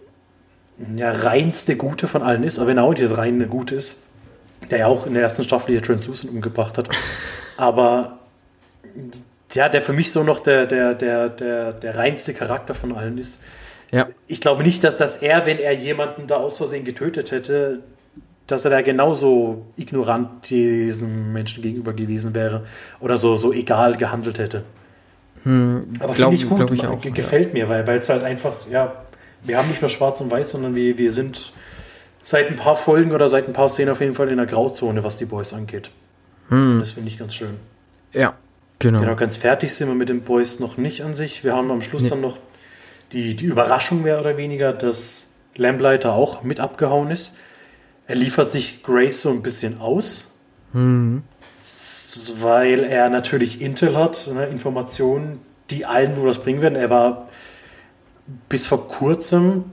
ja, reinste Gute von allen ist, aber wenn er auch dieses reine Gute ist, der ja auch in der ersten Staffel hier Translucent umgebracht hat. Aber ja, der für mich so noch der, der, der, der, der reinste Charakter von allen ist. Ja. Ich glaube nicht, dass, dass er, wenn er jemanden da aus Versehen getötet hätte, dass er da genauso ignorant diesem Menschen gegenüber gewesen wäre oder so, so egal gehandelt hätte. Hm, Aber finde ich gut, ich auch, gefällt ja. mir, weil es halt einfach, ja, wir haben nicht nur schwarz und weiß, sondern wir, wir sind seit ein paar Folgen oder seit ein paar Szenen auf jeden Fall in der Grauzone, was die Boys angeht. Hm. Das finde ich ganz schön. Ja, genau. Genau, ganz fertig sind wir mit den Boys noch nicht an sich. Wir haben am Schluss nee. dann noch die, die Überraschung mehr oder weniger, dass Lamplighter auch mit abgehauen ist. Er liefert sich Grace so ein bisschen aus, hm. weil er natürlich Intel hat, ne, Informationen, die allen wo das bringen werden. Er war bis vor kurzem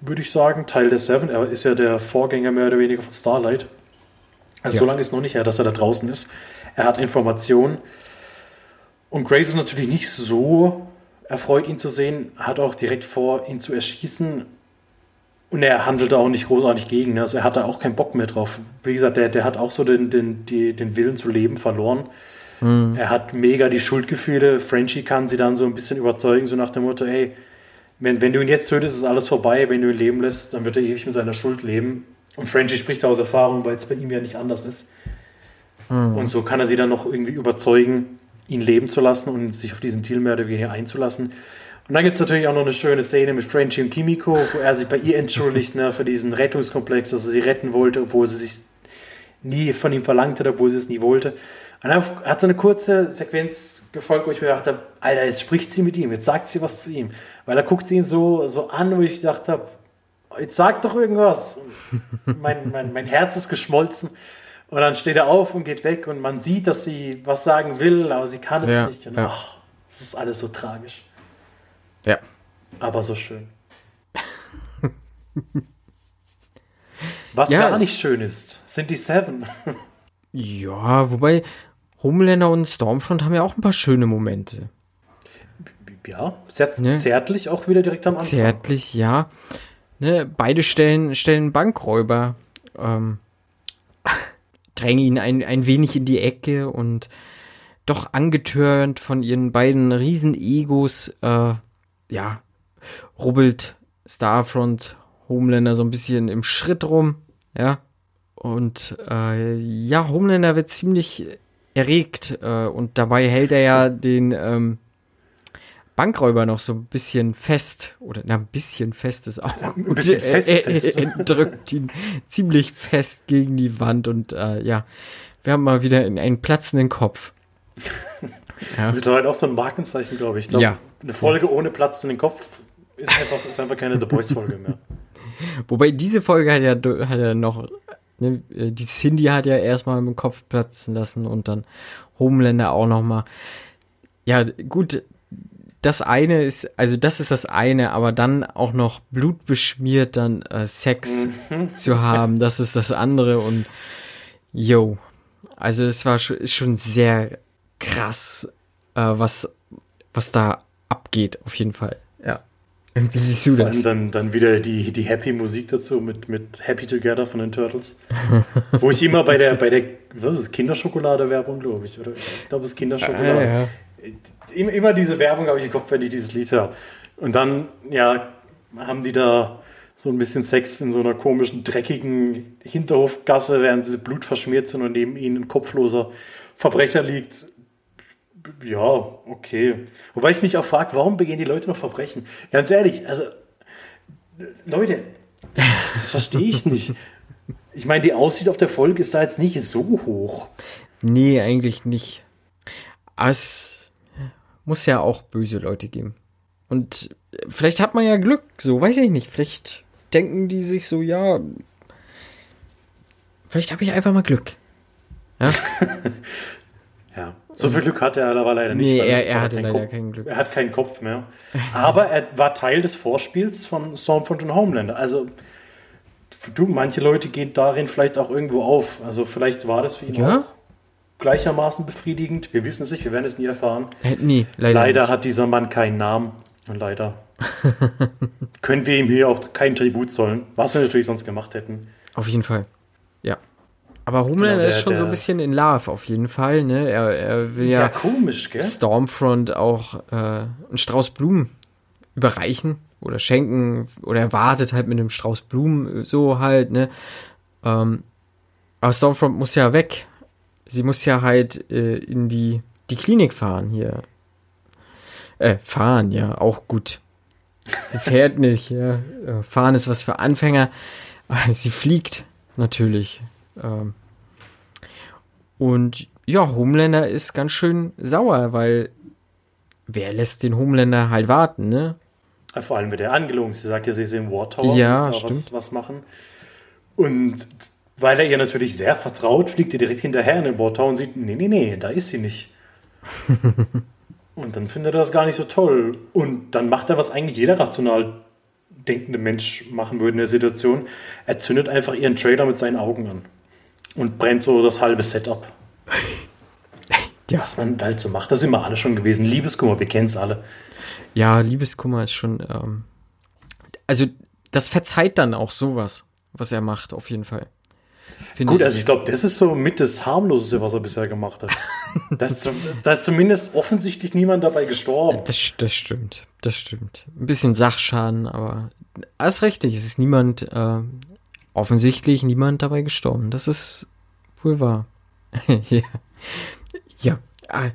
würde ich sagen, Teil der Seven. Er ist ja der Vorgänger mehr oder weniger von Starlight. Also ja. so lange ist noch nicht her, dass er da draußen ist. Er hat Informationen. Und Grace ist natürlich nicht so erfreut, ihn zu sehen, hat auch direkt vor, ihn zu erschießen. Und er handelt auch nicht großartig gegen. Ne? Also er hat da auch keinen Bock mehr drauf. Wie gesagt, der, der hat auch so den, den, die, den Willen zu leben verloren. Mhm. Er hat mega die Schuldgefühle. Frenchie kann sie dann so ein bisschen überzeugen, so nach dem Motto, ey, wenn, wenn du ihn jetzt tötest, ist alles vorbei. Wenn du ihn leben lässt, dann wird er ewig mit seiner Schuld leben. Und Frenchie spricht aus Erfahrung, weil es bei ihm ja nicht anders ist. Mhm. Und so kann er sie dann noch irgendwie überzeugen, ihn leben zu lassen und sich auf diesen Deal mehr oder weniger einzulassen. Und dann gibt es natürlich auch noch eine schöne Szene mit Frenchie und Kimiko, wo er sich bei ihr entschuldigt ne, für diesen Rettungskomplex, dass er sie retten wollte, obwohl sie sich nie von ihm verlangt hat, obwohl sie es nie wollte. Und er hat so eine kurze Sequenz gefolgt, wo ich mir gedacht habe, Alter, jetzt spricht sie mit ihm, jetzt sagt sie was zu ihm. Weil er guckt sie ihn so, so an, wo ich gedacht habe, jetzt sag doch irgendwas. mein, mein, mein Herz ist geschmolzen. Und dann steht er auf und geht weg und man sieht, dass sie was sagen will, aber sie kann es ja, nicht. Und ja. ach, das ist alles so tragisch. Ja. Aber so schön. Was ja. gar nicht schön ist, sind die Seven. ja, wobei Homelander und Stormfront haben ja auch ein paar schöne Momente. Ja, sehr ne? zärtlich auch wieder direkt am Anfang. Zärtlich, ja. Ne, beide stellen, stellen Bankräuber, ähm, drängen ihn ein, ein wenig in die Ecke und doch angetörnt von ihren beiden Riesen-Egos, äh, ja, rubbelt Starfront, Homelander so ein bisschen im Schritt rum, ja. Und äh, ja, Homelander wird ziemlich erregt äh, und dabei hält er ja den ähm, Bankräuber noch so ein bisschen fest. Oder na, ein bisschen fest ist auch ein bisschen fest, er, er, er, drückt ihn ziemlich fest gegen die Wand und äh, ja, wir haben mal wieder einen platzenden Kopf. ja. Das halt auch so ein Markenzeichen, glaube ich. ich glaub, ja. Eine Folge ohne platzenden Kopf ist einfach, ist einfach keine The Boys-Folge mehr. Wobei diese Folge hat ja, hat ja noch Ne, äh, die Cindy hat ja erstmal im Kopf platzen lassen und dann Homelander auch nochmal. Ja, gut, das eine ist, also das ist das eine, aber dann auch noch blutbeschmiert dann äh, Sex mhm. zu haben, das ist das andere und yo. Also es war schon, schon sehr krass, äh, was, was da abgeht, auf jeden Fall. Ja. Wie siehst du das? Dann, dann wieder die, die Happy-Musik dazu mit, mit Happy Together von den Turtles. Wo ich immer bei der, bei der was ist Kinderschokolade-Werbung, glaube ich, oder? Ich glaube, es ist Kinderschokolade. Ah, ja. Immer diese Werbung habe ich im Kopf, wenn ich dieses Lied höre. Und dann, ja, haben die da so ein bisschen Sex in so einer komischen, dreckigen Hinterhofgasse, während sie blutverschmiert sind und neben ihnen ein kopfloser Verbrecher liegt ja, okay. Wobei ich mich auch frage, warum begehen die Leute noch Verbrechen? Ganz ehrlich, also, Leute, das verstehe ich nicht. Ich meine, die Aussicht auf der Folge ist da jetzt nicht so hoch. Nee, eigentlich nicht. es muss ja auch böse Leute geben. Und vielleicht hat man ja Glück, so weiß ich nicht. Vielleicht denken die sich so, ja, vielleicht habe ich einfach mal Glück. Ja? Ja, so viel Glück hatte er aber leider nicht. Nee, er, er hatte leider Kopf, kein Glück. Er hat keinen Kopf mehr. Aber er war Teil des Vorspiels von Stormfront und Homelander. Also, du, manche Leute gehen darin vielleicht auch irgendwo auf. Also, vielleicht war das für ihn ja? auch gleichermaßen befriedigend. Wir wissen es nicht, wir werden es nie erfahren. Äh, nie, leider. Leider nicht. hat dieser Mann keinen Namen. Und leider können wir ihm hier auch kein Tribut zollen, was wir natürlich sonst gemacht hätten. Auf jeden Fall. Ja. Aber Homelander genau, ist schon so ein bisschen in Love auf jeden Fall, ne? Er, er will ja, ja komisch, gell? Stormfront auch äh, einen Strauß Blumen überreichen oder schenken oder er wartet halt mit einem Strauß Blumen so halt, ne? Ähm, aber Stormfront muss ja weg. Sie muss ja halt äh, in die, die Klinik fahren hier. Äh, fahren, ja, auch gut. Sie fährt nicht, ja. Äh, fahren ist was für Anfänger. Sie fliegt natürlich. Ähm, und ja, Homelander ist ganz schön sauer, weil wer lässt den Homelander halt warten, ne? Vor allem mit der Angelogen. Sie sagt ja, sie ist im War Tower, ja, stimmt. Was, was machen. Und weil er ihr natürlich sehr vertraut, fliegt er direkt hinterher in den Tower und sieht, nee, nee, nee, da ist sie nicht. und dann findet er das gar nicht so toll. Und dann macht er, was eigentlich jeder rational denkende Mensch machen würde in der Situation. Er zündet einfach ihren Trailer mit seinen Augen an und brennt so das halbe Setup. Ja. Was man halt so macht, das sind wir alle schon gewesen. Liebeskummer, wir kennen es alle. Ja, Liebeskummer ist schon. Ähm, also, das verzeiht dann auch sowas, was er macht, auf jeden Fall. Gut, also ich glaube, das ist so mit das harmloseste, was er bisher gemacht hat. da, ist, da ist zumindest offensichtlich niemand dabei gestorben. Das, das stimmt, das stimmt. Ein bisschen Sachschaden, aber alles richtig. Es ist niemand äh, offensichtlich niemand dabei gestorben. Das ist wohl wahr. ja. Ja. Ah,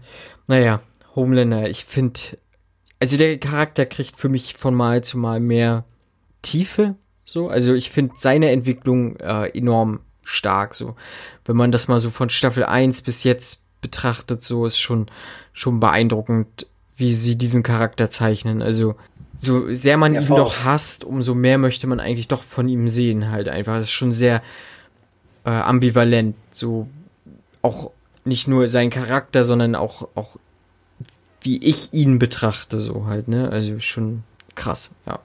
naja, Homelander, ich finde, also der Charakter kriegt für mich von Mal zu Mal mehr Tiefe. So, also ich finde seine Entwicklung äh, enorm stark. So, wenn man das mal so von Staffel 1 bis jetzt betrachtet, so ist schon, schon beeindruckend, wie sie diesen Charakter zeichnen. Also so sehr man ja, ihn doch hasst, umso mehr möchte man eigentlich doch von ihm sehen, halt einfach. Es ist schon sehr äh, ambivalent. So auch nicht nur sein Charakter, sondern auch, auch wie ich ihn betrachte, so halt, ne? Also schon krass, ja.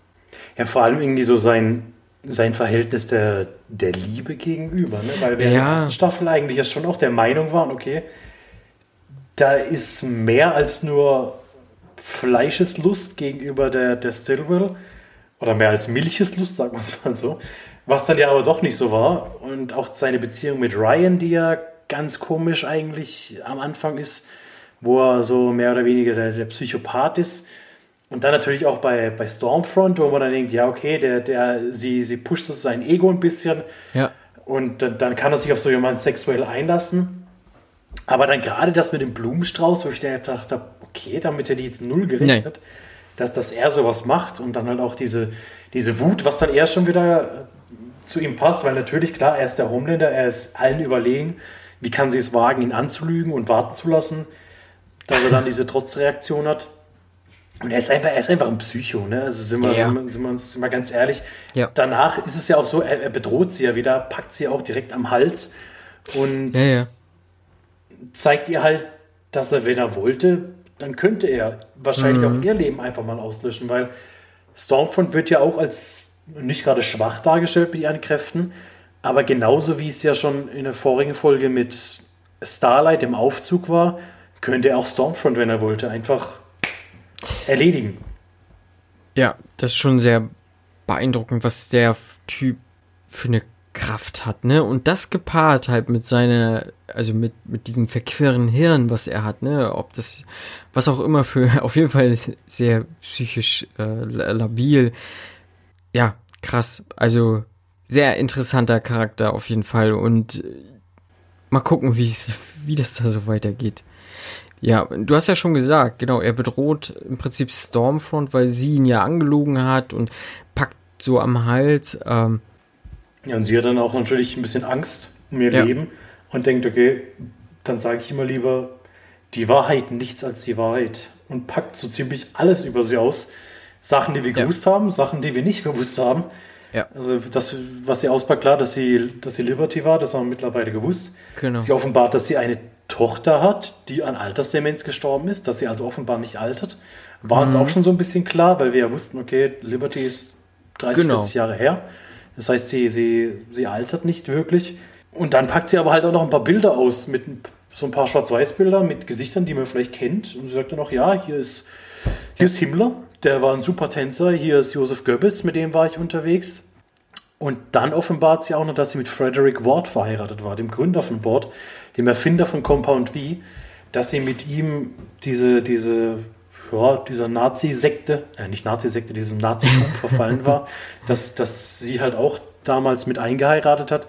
Ja, vor allem irgendwie so sein, sein Verhältnis der, der Liebe gegenüber, ne? Weil wir ja. in der ersten Staffel eigentlich schon auch der Meinung waren, okay, da ist mehr als nur Fleischeslust gegenüber der, der Stillwell. Oder mehr als Milcheslust, sagen wir es mal so. Was dann ja aber doch nicht so war. Und auch seine Beziehung mit Ryan, die ja ganz komisch eigentlich am Anfang ist, wo er so mehr oder weniger der, der Psychopath ist. Und dann natürlich auch bei, bei Stormfront, wo man dann denkt, ja, okay, der, der, sie, sie pusht so sein Ego ein bisschen. Ja. Und dann, dann kann er sich auf so jemanden sexuell einlassen. Aber dann gerade das mit dem Blumenstrauß, wo ich dann dachte, okay, damit hätte ich jetzt null gerechnet, dass, dass er sowas macht und dann halt auch diese, diese Wut, was dann eher schon wieder zu ihm passt, weil natürlich, klar, er ist der Homelander, er ist allen überlegen. Wie kann sie es wagen, ihn anzulügen und warten zu lassen, dass er dann diese Trotzreaktion hat? Und er ist einfach, er ist einfach ein Psycho, ne? Also sind wir, Ja. sind wir, sind wir, sind wir ganz ehrlich. Ja. Danach ist es ja auch so, er, er bedroht sie ja wieder, packt sie auch direkt am Hals und Ja, zeigt ihr halt, dass er, wenn er wollte, dann könnte er wahrscheinlich Mhm. auch ihr Leben einfach mal auslöschen, weil Stormfront wird ja auch als nicht gerade schwach dargestellt mit ihren Kräften, aber genauso wie es ja schon in der vorigen Folge mit Starlight im Aufzug war, könnte er auch Stormfront, wenn er wollte, einfach erledigen. Ja, das ist schon sehr beeindruckend, was der Typ für eine Kraft hat, ne? Und das gepaart halt mit seiner, also mit, mit diesem verquirren Hirn, was er hat, ne? Ob das, was auch immer für, auf jeden Fall sehr psychisch äh, labil. Ja, krass. Also sehr interessanter Charakter auf jeden Fall und äh, mal gucken, wie es, wie das da so weitergeht. Ja, du hast ja schon gesagt, genau, er bedroht im Prinzip Stormfront, weil sie ihn ja angelogen hat und packt so am Hals. Ähm, Ja, und sie hat dann auch natürlich ein bisschen Angst um ihr Ja. Leben und denkt, okay, dann sage ich immer lieber die Wahrheit, nichts als die Wahrheit. Und packt so ziemlich alles über sie aus. Sachen, die wir Ja. gewusst haben, Sachen, die wir nicht gewusst haben. Ja. Also das, was sie auspackt, klar, dass sie, dass sie Liberty war, das haben wir mittlerweile gewusst. Genau. Sie offenbart, dass sie eine Tochter hat, die an Altersdemenz gestorben ist, dass sie also offenbar nicht altert. War Mhm. uns auch schon so ein bisschen klar, weil wir ja wussten, okay, Liberty ist 30, Genau. 40 Jahre her. Das heißt, sie, sie, sie altert nicht wirklich. Und dann packt sie aber halt auch noch ein paar Bilder aus mit so ein paar Schwarz-Weiß-Bilder mit Gesichtern, die man vielleicht kennt. Und sie sagt dann auch, ja, hier ist, hier ist Himmler, der war ein super Tänzer. Hier ist Joseph Goebbels, mit dem war ich unterwegs. Und dann offenbart sie auch noch, dass sie mit Frederick Ward verheiratet war, dem Gründer von Ward, dem Erfinder von Compound V, dass sie mit ihm diese, diese, ja, dieser Nazi-Sekte, äh, nicht Nazi-Sekte, diesem Nazitum verfallen war, dass, dass sie halt auch damals mit eingeheiratet hat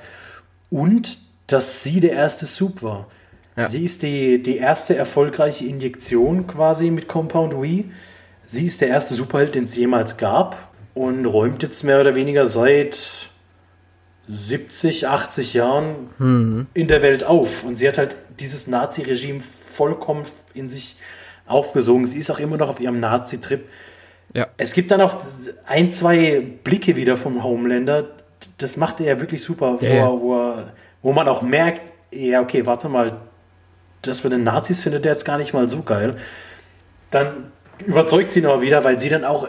und dass sie der erste Soup war. Ja. Sie ist die, die erste erfolgreiche Injektion quasi mit Compound V. Sie ist der erste Superheld, den es jemals gab und räumt jetzt mehr oder weniger seit 70, 80 Jahren in der Welt auf. Und sie hat halt dieses Nazi-Regime vollkommen in sich aufgesogen. Sie ist auch immer noch auf ihrem Nazi-Trip. Ja. Es gibt dann auch ein, zwei Blicke wieder vom Homelander. Das macht er ja wirklich super, wo. Er, wo, er, wo man auch merkt, ja, okay, warte mal, das mit den Nazis findet er jetzt gar nicht mal so geil. Dann überzeugt sie aber wieder, weil sie dann auch,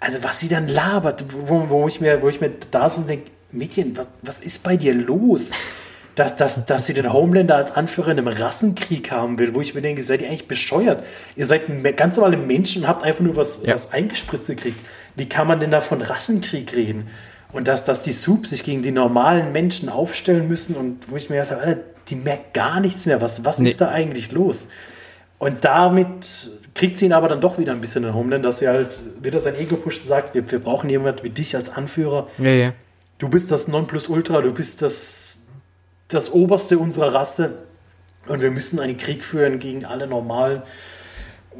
also was sie dann labert, wo, wo ich mir, wo ich mir da so denke, Mädchen, was, was ist bei dir los? Dass, dass, dass sie den Homelander als Anführer in einem Rassenkrieg haben will, wo ich mir denke, seid ihr eigentlich bescheuert? Ihr seid ganz normale Menschen und habt einfach nur was, Ja. was eingespritzt gekriegt. Wie kann man denn da von Rassenkrieg reden? Und dass, dass die Soup sich gegen die normalen Menschen aufstellen müssen und wo ich mir gedacht habe, Alter, die merkt gar nichts mehr. Was, was Nee. ist da eigentlich los? Und damit kriegt sie ihn aber dann doch wieder ein bisschen in den Homelander, dass sie halt wieder sein Ego pusht und sagt, wir, wir brauchen jemand wie dich als Anführer. Ja, ja. Du bist das Nonplusultra, du bist das, das Oberste unserer Rasse und wir müssen einen Krieg führen gegen alle Normalen.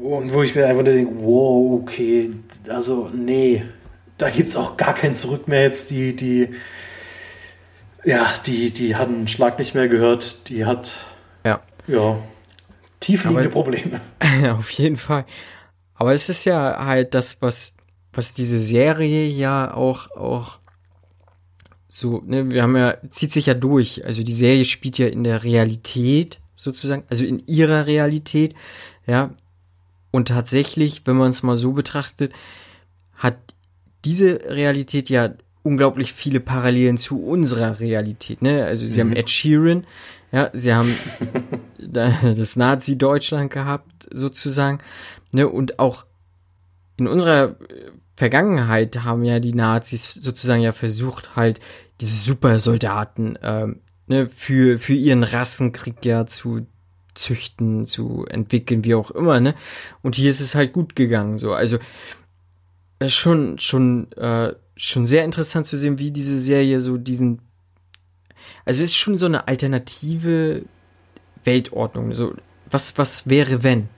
Und wo ich mir einfach denke, wow, okay, also nee, da gibt es auch gar kein Zurück mehr jetzt. Die, die, ja, die, die hat einen Schlag nicht mehr gehört, die hat, Ja. ja, tiefliegende Aber- Probleme. Auf jeden Fall. Aber es ist ja halt das, was, was diese Serie ja auch, auch so, ne, wir haben ja, zieht sich ja durch. Also die Serie spielt ja in der Realität sozusagen, also in ihrer Realität, ja. Und tatsächlich, wenn man es mal so betrachtet, hat diese Realität ja unglaublich viele Parallelen zu unserer Realität, ne? Also sie haben Ed Sheeran, ja, sie haben das Nazi-Deutschland gehabt, sozusagen, ne? Und auch in unserer äh, Vergangenheit haben ja die Nazis sozusagen ja versucht, halt diese Supersoldaten ähm, ne, für, für ihren Rassenkrieg ja zu züchten, zu entwickeln, wie auch immer, ne? Und hier ist es halt gut gegangen, so. Also, schon, schon, äh, schon sehr interessant zu sehen, wie diese Serie so diesen. Also es ist schon so eine alternative Weltordnung. So, was, was wäre, wenn?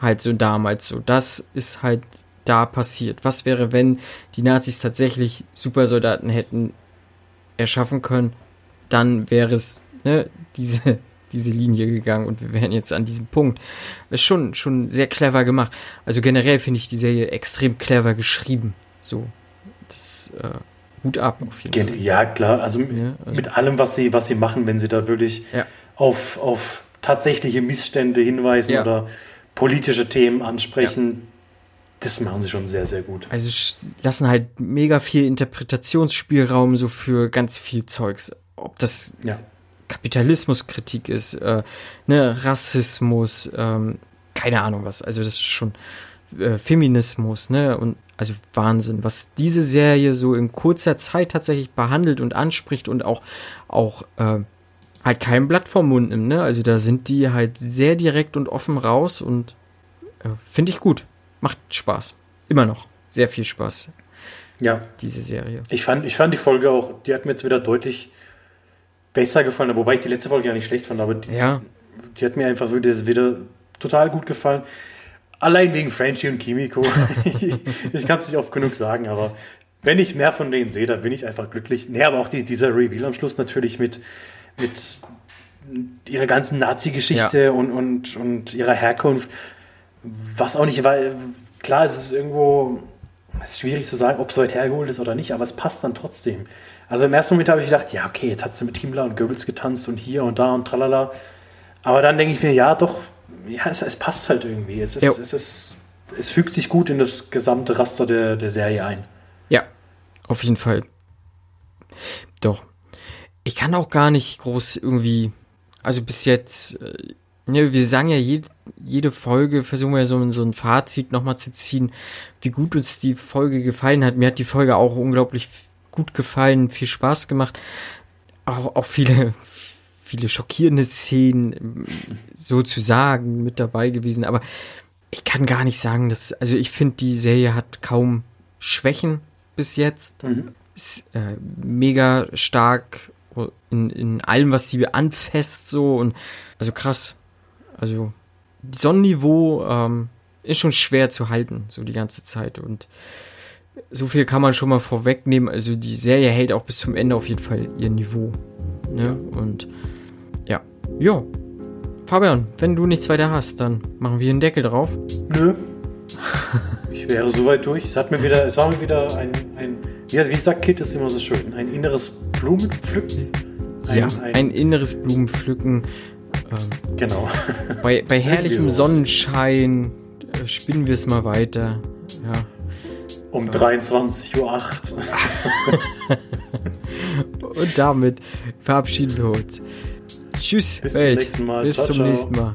Halt so damals so. Das ist halt da passiert. Was wäre, wenn die Nazis tatsächlich Supersoldaten hätten erschaffen können? Dann wäre es, ne, diese, diese Linie gegangen und wir wären jetzt an diesem Punkt. Das ist schon, schon sehr clever gemacht. Also generell finde ich die Serie extrem clever geschrieben. So, das, äh, Hut ab auf jeden Fall. Ja, klar. Also, ja, also, mit allem, was sie, was sie machen, wenn sie da wirklich ja. auf, auf tatsächliche Missstände hinweisen ja. oder politische Themen ansprechen, das machen sie schon sehr, sehr gut. Also lassen halt mega viel Interpretationsspielraum so für ganz viel Zeugs. Ob das ja. Kapitalismuskritik ist, äh, ne, Rassismus, ähm, keine Ahnung was. Also das ist schon äh, Feminismus, ne? Und also Wahnsinn, was diese Serie so in kurzer Zeit tatsächlich behandelt und anspricht und auch, auch äh, halt kein Blatt vom Mund nimmt, ne? Also da sind die halt sehr direkt und offen raus und äh, finde ich gut. Macht Spaß. Immer noch. Sehr viel Spaß. Ja. Diese Serie. Ich fand, ich fand die Folge auch, die hat mir jetzt wieder deutlich besser gefallen, wobei ich die letzte Folge ja nicht schlecht fand, aber die, ja. die hat mir einfach wieder, wieder total gut gefallen. Allein wegen Frenchie und Kimiko. ich, ich kann es nicht oft genug sagen, aber wenn ich mehr von denen sehe, dann bin ich einfach glücklich. Nee, aber auch die, dieser Reveal am Schluss natürlich mit, mit ihrer ganzen Nazi-Geschichte ja. und, und, und ihrer Herkunft. Was auch nicht, weil klar, es ist irgendwo es ist schwierig zu sagen, ob es heute hergeholt ist oder nicht, aber es passt dann trotzdem. Also im ersten Moment habe ich gedacht, ja, okay, jetzt hat sie mit Himmler und Goebbels getanzt und hier und da und tralala. Aber dann denke ich mir, ja, doch, ja, es, es passt halt irgendwie. Es, ist, ja. es, ist, es fügt sich gut in das gesamte Raster der, der Serie ein. Ja, auf jeden Fall. Doch. Ich kann auch gar nicht groß irgendwie, also bis jetzt, äh, ja, wir sagen ja, jede, jede Folge versuchen wir so, so ein Fazit nochmal zu ziehen, wie gut uns die Folge gefallen hat. Mir hat die Folge auch unglaublich gut gefallen, viel Spaß gemacht. Auch, auch viele, viele schockierende Szenen sozusagen mit dabei gewesen. Aber ich kann gar nicht sagen, dass, also ich finde, die Serie hat kaum Schwächen bis jetzt. Mhm. Ist äh, mega stark in, in allem, was sie anfasst, so und also krass. Also Sonnenniveau ähm, ist schon schwer zu halten, so die ganze Zeit. Und so viel kann man schon mal vorwegnehmen. Also die Serie hält auch bis zum Ende auf jeden Fall ihr Niveau. Ne? Und ja. Ja. Fabian, wenn du nichts weiter hast, dann machen wir einen Deckel drauf. Nö. Ich wäre soweit durch. Es hat mir wieder, es war mir wieder ein, ein wie, wie sagt Kit ist immer so schön, ein inneres Blumenpflücken. Ein, ja, ein, ein inneres Blumenpflücken. Ähm, genau. Bei, bei herrlichem Sonnenschein äh, spinnen wir es mal weiter. Ja. Um 23.08 Uhr. Und damit verabschieden wir uns. Tschüss, Bis Welt. Zum. Bis ciao, zum ciao. nächsten Mal.